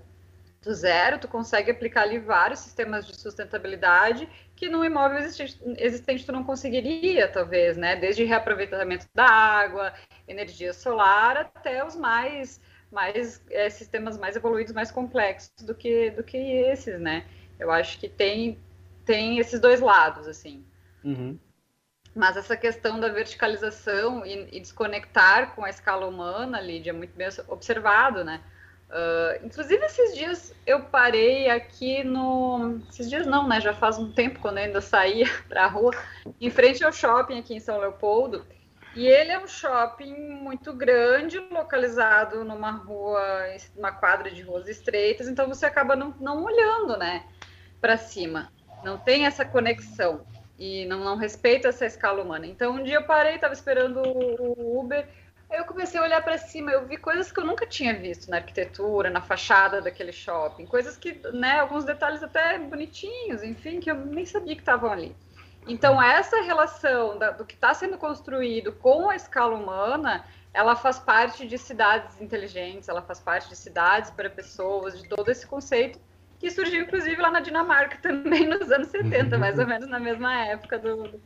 Speaker 7: do zero, tu consegue aplicar ali vários sistemas de sustentabilidade que no imóvel existente, existente tu não conseguiria, talvez, né? Desde reaproveitamento da água, energia solar, até os mais, mais é, sistemas mais evoluídos, mais complexos do que, do que esses, né? Eu acho que tem, tem esses dois lados, assim.
Speaker 8: Uhum.
Speaker 7: Mas essa questão da verticalização e, e desconectar com a escala humana, Lídia, é muito bem observado, né? Uh, inclusive, esses dias eu parei aqui no. Esses dias não, né? Já faz um tempo quando eu ainda saía para a rua, em frente ao shopping aqui em São Leopoldo. E ele é um shopping muito grande, localizado numa rua, uma quadra de ruas estreitas, então você acaba não, não olhando, né, para cima. Não tem essa conexão e não, não respeita essa escala humana. Então, um dia eu parei, estava esperando o Uber eu comecei a olhar para cima, eu vi coisas que eu nunca tinha visto na arquitetura, na fachada daquele shopping, coisas que, né, alguns detalhes até bonitinhos, enfim, que eu nem sabia que estavam ali. Então, essa relação da, do que está sendo construído com a escala humana, ela faz parte de cidades inteligentes, ela faz parte de cidades para pessoas, de todo esse conceito que surgiu, inclusive, lá na Dinamarca também nos anos 70, mais ou menos na mesma época do, do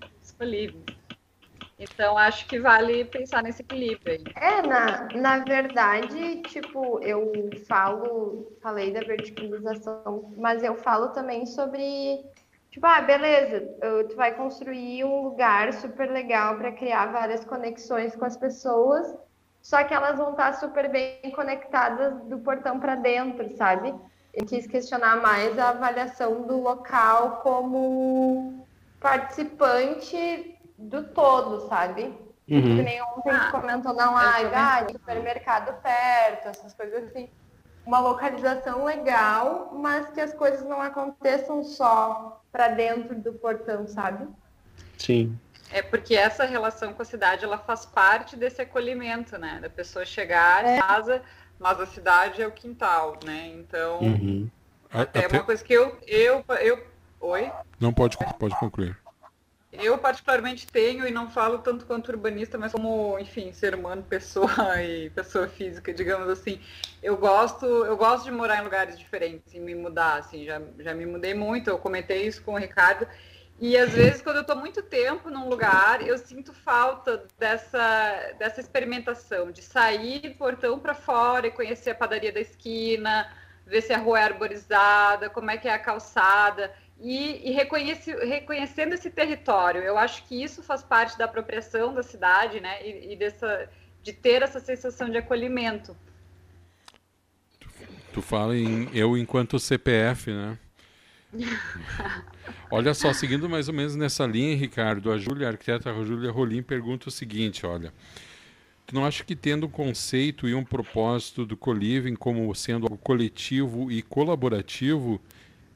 Speaker 7: então, acho que vale pensar nesse equilíbrio aí.
Speaker 6: É, na, na verdade, tipo, eu falo, falei da verticalização, mas eu falo também sobre, tipo, ah, beleza, tu vai construir um lugar super legal para criar várias conexões com as pessoas, só que elas vão estar super bem conectadas do portão para dentro, sabe? Eu quis questionar mais a avaliação do local como participante do todo, sabe? Uhum. Que nem ontem ah, comentou na live, ah, supermercado perto, essas coisas assim. uma localização legal, mas que as coisas não aconteçam só para dentro do portão, sabe?
Speaker 8: Sim.
Speaker 7: É porque essa relação com a cidade, ela faz parte desse acolhimento, né? Da pessoa chegar em casa, mas a cidade é o quintal, né? Então,
Speaker 8: Uhum.
Speaker 9: A-
Speaker 7: é
Speaker 9: até-
Speaker 7: uma coisa que eu, eu, eu, oi?
Speaker 9: Não pode, pode concluir.
Speaker 7: Eu particularmente tenho e não falo tanto quanto urbanista, mas como, enfim, ser humano, pessoa e pessoa física, digamos assim. Eu gosto, eu gosto de morar em lugares diferentes e me mudar, assim, já, já me mudei muito, eu comentei isso com o Ricardo. E às vezes, quando eu estou muito tempo num lugar, eu sinto falta dessa, dessa experimentação, de sair do portão para fora e conhecer a padaria da esquina, ver se a rua é arborizada, como é que é a calçada, e, e reconhece, reconhecendo esse território. Eu acho que isso faz parte da apropriação da cidade, né? E, e dessa, de ter essa sensação de acolhimento.
Speaker 5: Tu fala em eu enquanto CPF, né? Olha só, seguindo mais ou menos nessa linha, Ricardo, a Júlia, a arquiteta Júlia Rolim pergunta o seguinte, olha. Tu não acha que tendo um conceito e um propósito do co-living como sendo algo coletivo e colaborativo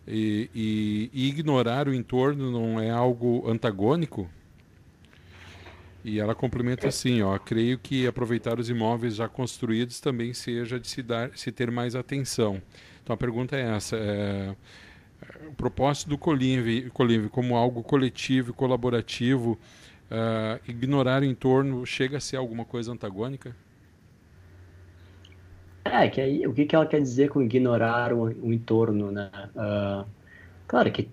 Speaker 5: e, e- e ignorar o entorno não é algo antagônico? E ela complementa assim, ó, creio que aproveitar os imóveis já construídos também seja de se dar, se ter mais atenção. Então a pergunta é essa, é, o propósito do Coliving, Coliving como algo coletivo e colaborativo, ah, ignorar o entorno chega a ser alguma coisa antagônica?
Speaker 8: É, que aí, o que, que ela quer dizer com ignorar o, o entorno, né? Ah, claro que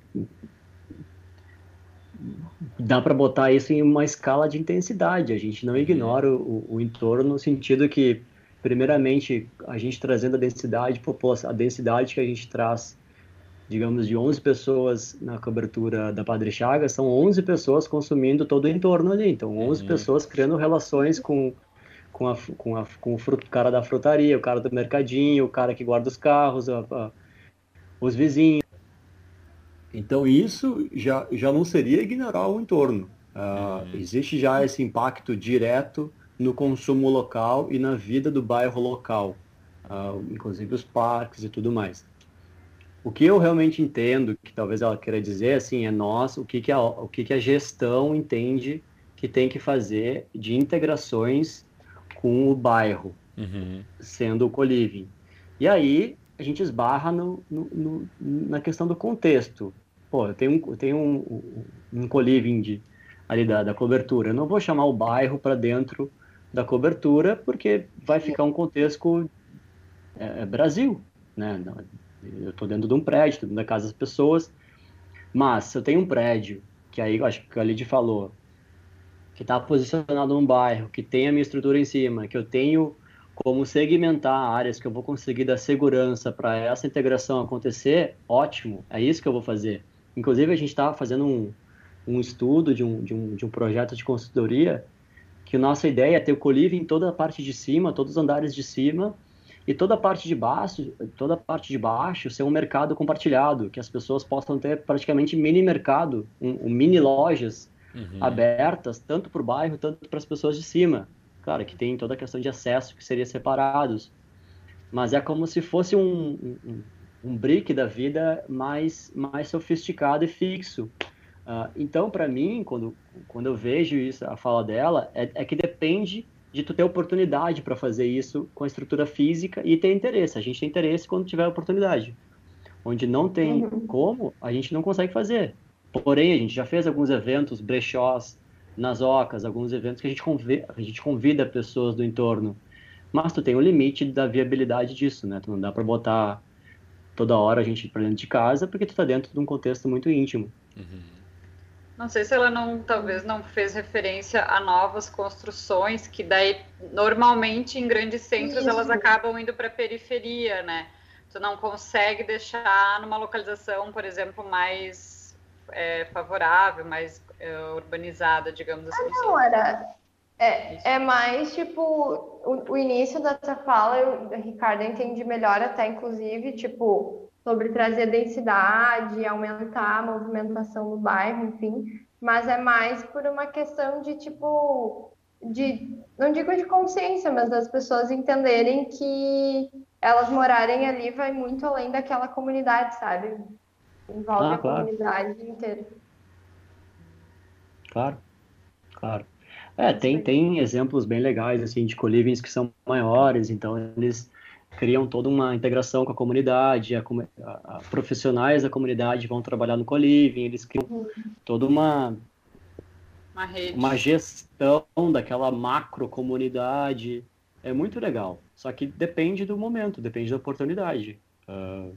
Speaker 8: dá para botar isso em uma escala de intensidade. A gente não ignora o, o entorno no sentido que, primeiramente, a gente trazendo a densidade, a densidade que a gente traz, digamos, de 11 pessoas na cobertura da Padre Chagas, são 11 pessoas consumindo todo o entorno ali. Então, 11 pessoas criando relações com com, a, com, a, com o fruto, cara da frutaria, o cara do mercadinho, o cara que guarda os carros, a- a- os vizinhos. Então isso já, já não seria ignorar o entorno. Ah, Existe já esse impacto direto no consumo local e na vida do bairro local, Ah, inclusive os parques e tudo mais. O que eu realmente entendo, que talvez ela queira dizer, assim, é nós, o que, que, a, o que, que a gestão entende que tem que fazer de integrações com o bairro, sendo o coliving. E aí a gente esbarra no, no- no- na questão do contexto. Pô, eu tenho um, eu tenho um, um, um coliving de, ali da, da cobertura. Eu não vou chamar o bairro para dentro da cobertura, porque vai ficar um contexto é, é Brasil, né? Eu estou dentro de um prédio, dentro da casa das pessoas, mas se eu tenho um prédio, que aí eu acho que a Lid falou, que está posicionado num bairro, que tem a minha estrutura em cima, que eu tenho como segmentar áreas que eu vou conseguir dar segurança para essa integração acontecer, ótimo, é isso que eu vou fazer. Inclusive, a gente estava fazendo um, um estudo de um, de, um, de um projeto de consultoria, que nossa ideia é ter o colívio em toda a parte de cima, todos os andares de cima, e toda a parte de baixo, toda a parte de baixo ser um mercado compartilhado, que as pessoas possam ter praticamente mini mercado, um, um mini lojas abertas, tanto para o bairro, tanto para as pessoas de cima. Claro que tem toda a questão de acesso que seria separados, mas é como se fosse um, um, um brick da vida mais, mais sofisticado e fixo. Ah, então, para mim, quando, quando eu vejo isso, a fala dela, é, é que depende de tu ter oportunidade para fazer isso com a estrutura física e ter interesse. A gente tem interesse quando tiver oportunidade. Onde não tem como, a gente não consegue fazer. Porém, a gente já fez alguns eventos, brechós, nas ocas, alguns eventos que a gente, convida, a gente convida pessoas do entorno. Mas tu tem um limite da viabilidade disso, né? Tu não dá para botar toda hora a gente para dentro de casa, porque tu tá dentro de um contexto muito íntimo.
Speaker 7: Não sei se ela não, talvez não fez referência a novas construções, que daí normalmente em grandes centros
Speaker 6: Isso.
Speaker 7: elas acabam indo para a periferia, né? Tu não consegue deixar numa localização, por exemplo, mais é, favorável, mais é, urbanizada, digamos assim. sei.
Speaker 6: Não, era. É, é mais tipo o, o início dessa fala, eu, Ricardo, eu entendi melhor até, inclusive, tipo, sobre trazer densidade, aumentar a movimentação no bairro, enfim, mas é mais por uma questão de tipo, de, não digo de consciência, mas das pessoas entenderem que elas morarem ali vai muito além daquela comunidade, sabe? Envolve
Speaker 8: Ah,
Speaker 6: a
Speaker 8: claro.
Speaker 6: comunidade inteira.
Speaker 8: Claro, claro. É, tem, tem exemplos bem legais, assim, de colivings que são maiores, então eles criam toda uma integração com a comunidade, a, a- a- profissionais da comunidade vão trabalhar no coliving, eles criam toda uma,
Speaker 7: Uma rede.
Speaker 8: uma gestão daquela macro comunidade. É muito legal. Só que depende do momento, depende da oportunidade. Ah,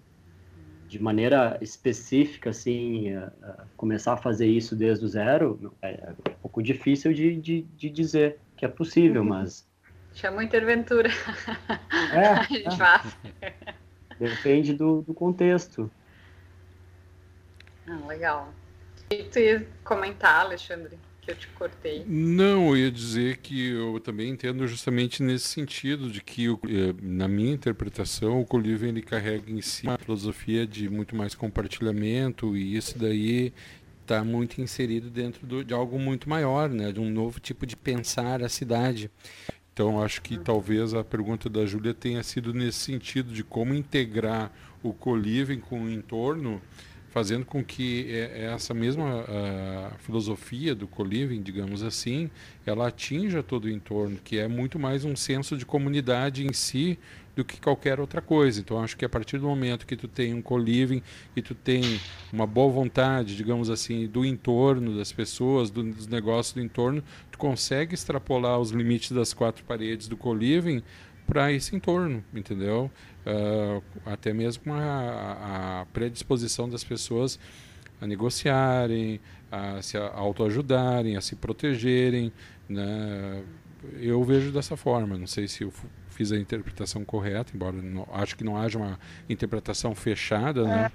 Speaker 8: de maneira específica, assim, ah, ah, começar a fazer isso desde o zero é, é um pouco difícil de, de, de dizer que é possível, mas
Speaker 7: Chama o Interventura.
Speaker 8: É,
Speaker 7: a gente
Speaker 8: é.
Speaker 7: faz.
Speaker 8: depende do, do contexto.
Speaker 7: Ah, legal. E tu ia comentar, Alexandre, que eu te cortei.
Speaker 5: Não, eu ia dizer que eu também entendo justamente nesse sentido, de que, o- eh, na minha interpretação, o Colívio ele carrega em si uma filosofia de muito mais compartilhamento, e isso daí está muito inserido dentro do- de algo muito maior, né? de um novo tipo de pensar a cidade. Então, acho que talvez a pergunta da Júlia tenha sido nesse sentido, de como integrar o coliving com o entorno, fazendo com que eh, essa mesma filosofia do coliving, digamos assim, ela atinja todo o entorno, que é muito mais um senso de comunidade em si do que qualquer outra coisa. Então, acho que a partir do momento que tu tem um coliving e tu tem uma boa vontade, digamos assim, do entorno, das pessoas, do- dos negócios do entorno, tu consegue extrapolar os limites das quatro paredes do coliving para esse entorno, entendeu? Ah, até mesmo a, a predisposição das pessoas a negociarem, a se autoajudarem, a se protegerem, né? Eu vejo dessa forma. Não sei se fiz a interpretação correta, embora não- acho que não haja uma interpretação fechada, né?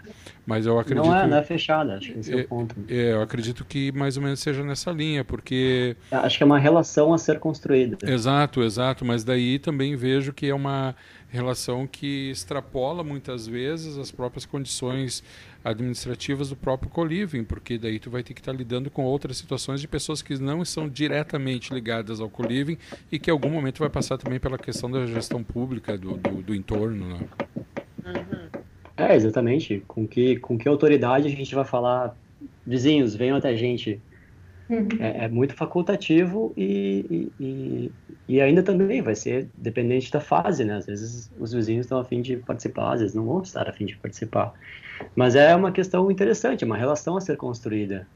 Speaker 5: Mas eu acredito
Speaker 8: Não é, não é fechada, acho que esse é
Speaker 5: É,
Speaker 8: o ponto.
Speaker 5: é, eu acredito que mais ou menos seja nessa linha, porque
Speaker 8: Acho que é uma relação a ser construída.
Speaker 5: Exato, exato, mas daí também vejo que é uma relação que extrapola muitas vezes as próprias condições administrativas do próprio coliving, porque daí tu vai ter que estar lidando com outras situações de pessoas que não estão diretamente ligadas ao coliving e que em algum momento vai passar também pela questão da gestão pública do, do, do entorno, né?
Speaker 8: É, exatamente. Com que, com que autoridade a gente vai falar, vizinhos, venham até a gente. É, é muito facultativo e, e, e, e ainda também vai ser dependente da fase, né? Às vezes os vizinhos estão a fim de participar, às vezes não vão estar a fim de participar. Mas é uma questão interessante, é uma relação a ser construída.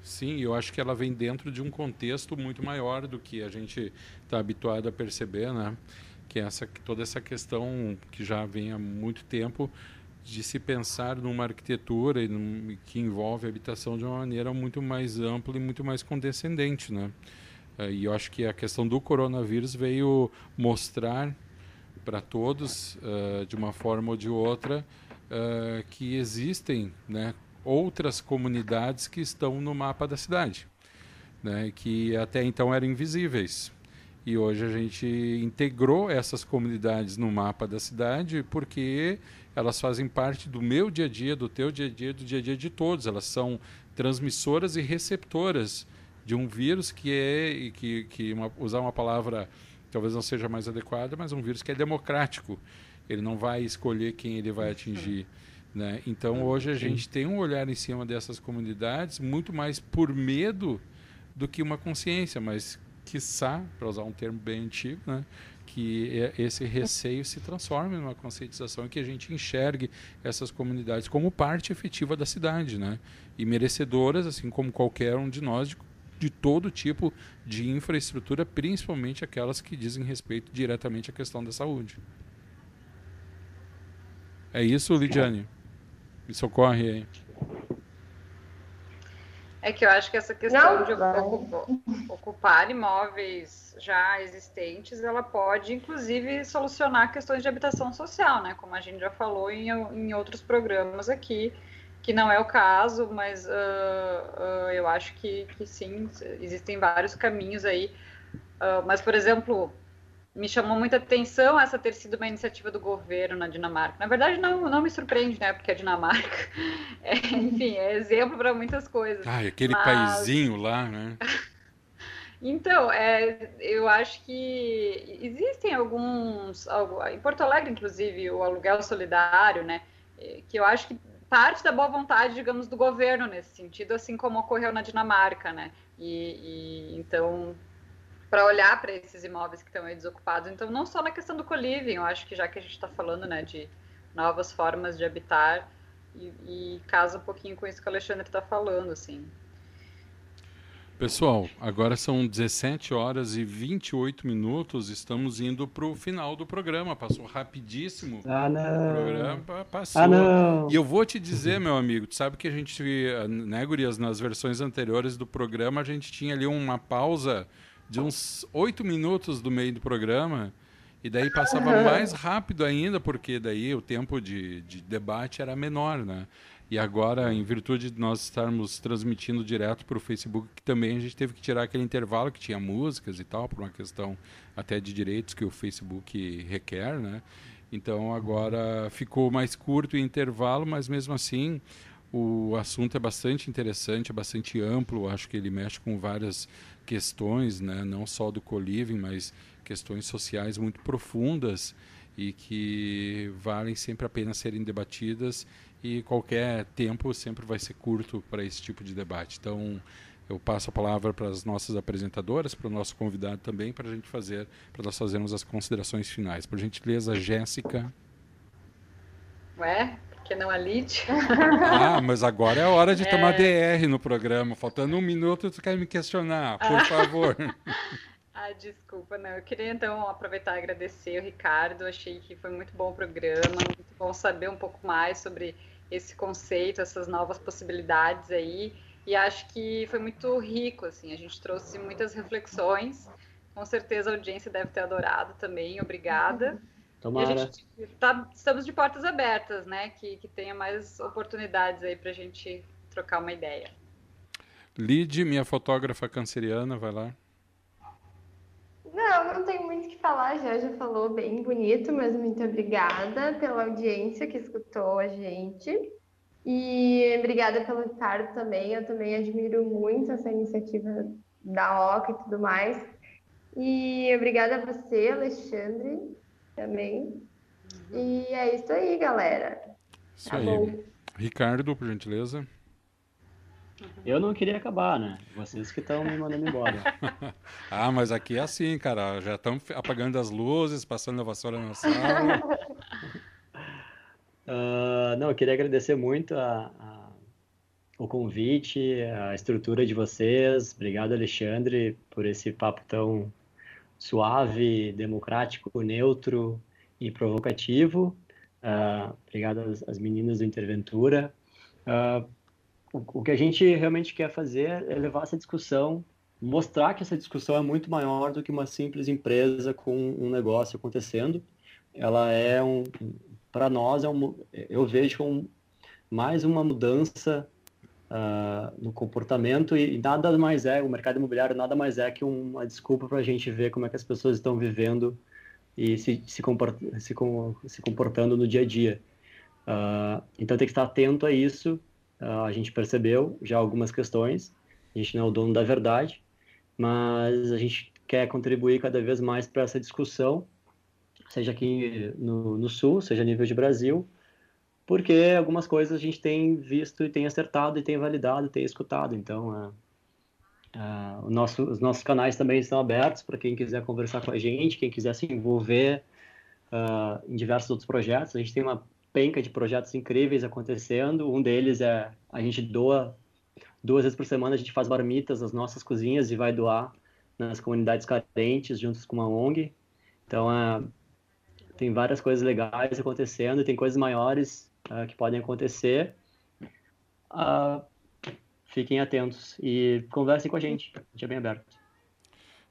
Speaker 5: Sim, eu acho que ela vem dentro de um contexto muito maior do que a gente está habituado a perceber, né? Que é essa, que toda essa questão que já vem há muito tempo de se pensar numa arquitetura que envolve a habitação de uma maneira muito mais ampla e muito mais condescendente, né? Eh, E eu acho que a questão do coronavírus veio mostrar para todos, eh, de uma forma ou de outra, eh, que existem né, outras comunidades que estão no mapa da cidade, né, que até então eram invisíveis. E hoje a gente integrou essas comunidades no mapa da cidade porque elas fazem parte do meu dia a dia, do teu dia a dia, do dia a dia de todos. Elas são transmissoras e receptoras de um vírus que é, e que, que uma- usar uma palavra talvez não seja mais adequada, mas um vírus que é democrático. Ele não vai escolher quem ele vai atingir. Né? Então hoje a gente tem um olhar em cima dessas comunidades muito mais por medo do que uma consciência, mas quiçá, para usar um termo bem antigo, né, que esse receio se transforme numa conscientização e que a gente enxergue essas comunidades como parte efetiva da cidade, né, e merecedoras, assim como qualquer um de nós, de, de todo tipo de infraestrutura, principalmente aquelas que dizem respeito diretamente à questão da saúde. É isso, Lidiane? Me socorre aí.
Speaker 7: É que eu acho que essa questão
Speaker 6: Não,
Speaker 7: de
Speaker 6: vai.
Speaker 7: ocu- ocupar imóveis já existentes, ela pode, inclusive, solucionar questões de habitação social, né? Como a gente já falou em, em outros programas aqui, que não é o caso, mas ah, ah, eu acho que, que sim, existem vários caminhos aí. Ah, mas, por exemplo, me chamou muita atenção essa ter sido uma iniciativa do governo na Dinamarca. Na verdade, não, não me surpreende, né? Porque a Dinamarca, é, enfim, é exemplo para muitas coisas.
Speaker 5: Ai, aquele
Speaker 7: Mas-
Speaker 5: paizinho lá, né?
Speaker 7: Então, é, eu acho que existem alguns, em Porto Alegre, inclusive, o aluguel solidário, né? Que eu acho que parte da boa vontade, digamos, do governo nesse sentido, assim como ocorreu na Dinamarca, né? E, e então, para olhar para esses imóveis que estão aí desocupados, então não só na questão do co-living, eu acho que já que a gente está falando, né, de novas formas de habitar e, e casa um pouquinho com isso que o Alexandre está falando, assim.
Speaker 5: Pessoal, agora são 17 horas e 28 minutos. Estamos indo para o final do programa. Passou rapidíssimo.
Speaker 8: Ah, não.
Speaker 5: O programa passou.
Speaker 8: Ah, não.
Speaker 5: E eu vou te dizer, meu amigo, tu sabe que a gente, né, Gurias, nas versões anteriores do programa, a gente tinha ali uma pausa de uns oito minutos do meio do programa. E daí passava mais rápido ainda, porque daí o tempo de, de debate era menor, né? E agora, em virtude de nós estarmos transmitindo direto para o Facebook, que também a gente teve que tirar aquele intervalo que tinha músicas e tal, por uma questão até de direitos que o Facebook requer, né? Então agora ficou mais curto o intervalo, mas mesmo assim o assunto é bastante interessante, é bastante amplo. Acho que ele mexe com várias questões, né? não só do co-living, mas questões sociais muito profundas e que valem sempre a pena serem debatidas e qualquer tempo sempre vai ser curto para esse tipo de debate. Então, eu passo a palavra para as nossas apresentadoras, para o nosso convidado também, para a gente fazer, para nós fazermos as considerações finais. Por gentileza, Jéssica.
Speaker 7: Ué, que não a Lid?
Speaker 5: ah, mas agora é a hora de é... tomar DR no programa. Faltando um minuto, tu quer me questionar, por favor.
Speaker 7: Ah, desculpa, não. Eu queria então aproveitar e agradecer o Ricardo. Achei que foi muito bom o programa, muito bom saber um pouco mais sobre esse conceito, essas novas possibilidades aí. E acho que foi muito rico, assim. A gente trouxe muitas reflexões. Com certeza a audiência deve ter adorado também. Obrigada.
Speaker 8: Tomara.
Speaker 7: Tá, estamos de portas abertas, né? Que, que tenha mais oportunidades aí para a gente trocar uma ideia.
Speaker 5: Lid, minha fotógrafa canceriana, vai lá.
Speaker 6: Não, não tenho muito o que falar, já já falou bem bonito, mas muito obrigada pela audiência que escutou a gente. E obrigada pelo Ricardo também. Eu também admiro muito essa iniciativa da OCA e tudo mais. E obrigada a você, Alexandre, também. E é isso aí, galera.
Speaker 5: Isso tá aí. Bom. Ricardo, por gentileza.
Speaker 8: Eu não queria acabar, né? Vocês que estão me mandando embora.
Speaker 5: ah, mas aqui é assim, cara. Já estão apagando as luzes, passando a vassoura na sala.
Speaker 8: uh, não, eu queria agradecer muito a, a, o convite, a estrutura de vocês. Obrigado, Alexandre, por esse papo tão suave, democrático, neutro e provocativo. Uh, obrigado às, às, meninas do Interventura. Uh, o, que a gente realmente quer fazer é levar essa discussão, mostrar que essa discussão é muito maior do que uma simples empresa com um negócio acontecendo. Ela é um, para nós é um, eu vejo um, mais uma mudança uh, no comportamento e, e, nada mais é o mercado imobiliário nada mais é que uma desculpa para a gente ver como é que as pessoas estão vivendo e se, se, comport, se, se comportando no dia a dia. Uh, então tem que estar atento a isso. Uh, a gente percebeu já algumas questões, a gente não é o dono da verdade, mas a gente quer contribuir cada vez mais para essa discussão, seja aqui no, no, Sul, seja a nível de Brasil, porque algumas coisas a gente tem visto e tem acertado e tem validado, tem escutado. Então, uh, uh, nosso, os nossos canais também estão abertos para quem quiser conversar com a gente, quem quiser se envolver uh, em diversos outros projetos. A gente tem uma penca de projetos incríveis acontecendo. Um deles é a gente doa duas vezes por semana a gente faz marmitas nas nossas cozinhas e vai doar nas comunidades carentes juntos com uma ONG. Então é, tem várias coisas legais acontecendo, tem coisas maiores uh, que podem acontecer. Uh, fiquem atentos e conversem com a gente. A gente é bem aberto.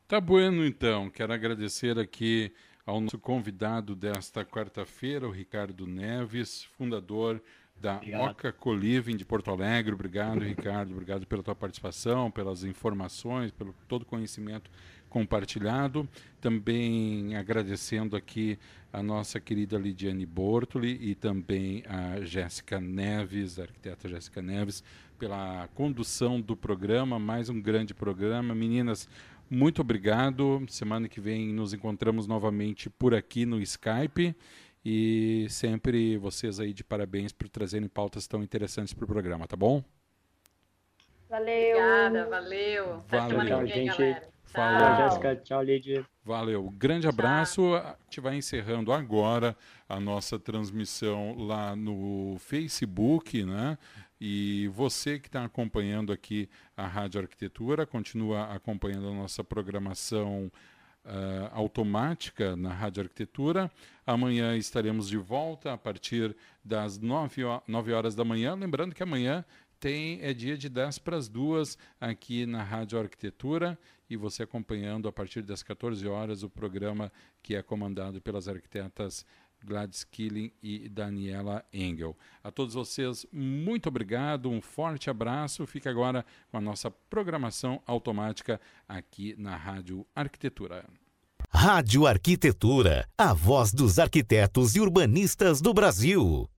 Speaker 5: Tá bueno então. Quero agradecer aqui ao nosso convidado desta quarta-feira, o Ricardo Neves, fundador da Obrigado. Oca Coliving de Porto Alegre. Obrigado, Ricardo. Obrigado pela tua participação, pelas informações, pelo todo o conhecimento compartilhado. Também agradecendo aqui a nossa querida Lidiane Bortoli e também a Jéssica Neves, a arquiteta Jéssica Neves, pela condução do programa, mais um grande programa. Meninas, muito obrigado. Semana que vem nos encontramos novamente por aqui no Skype. E sempre vocês aí de parabéns por trazerem pautas tão interessantes para o programa, tá bom?
Speaker 6: Valeu.
Speaker 7: Obrigada, valeu. Até
Speaker 5: Valeu.
Speaker 7: semana que vem,
Speaker 8: gente.
Speaker 7: galera.
Speaker 5: Falou.
Speaker 8: Tchau, Jéssica. Tchau, Lidia.
Speaker 5: Valeu. Grande abraço. A gente vai encerrando agora a nossa transmissão lá no Facebook, né? E você que está acompanhando aqui a Rádio Arquitetura, continua acompanhando a nossa programação ah, automática na Rádio Arquitetura. Amanhã estaremos de volta a partir das 9, ho- 9 horas da manhã. Lembrando que amanhã tem é dia de 10 para as duas aqui na Rádio Arquitetura e você acompanhando a partir das 14 horas o programa que é comandado pelas arquitetas Gladys Killing e Daniela Engel. A todos vocês, muito obrigado, um forte abraço. Fica agora com a nossa programação automática aqui na Rádio Arquitetura.
Speaker 12: Rádio Arquitetura, a voz dos arquitetos e urbanistas do Brasil.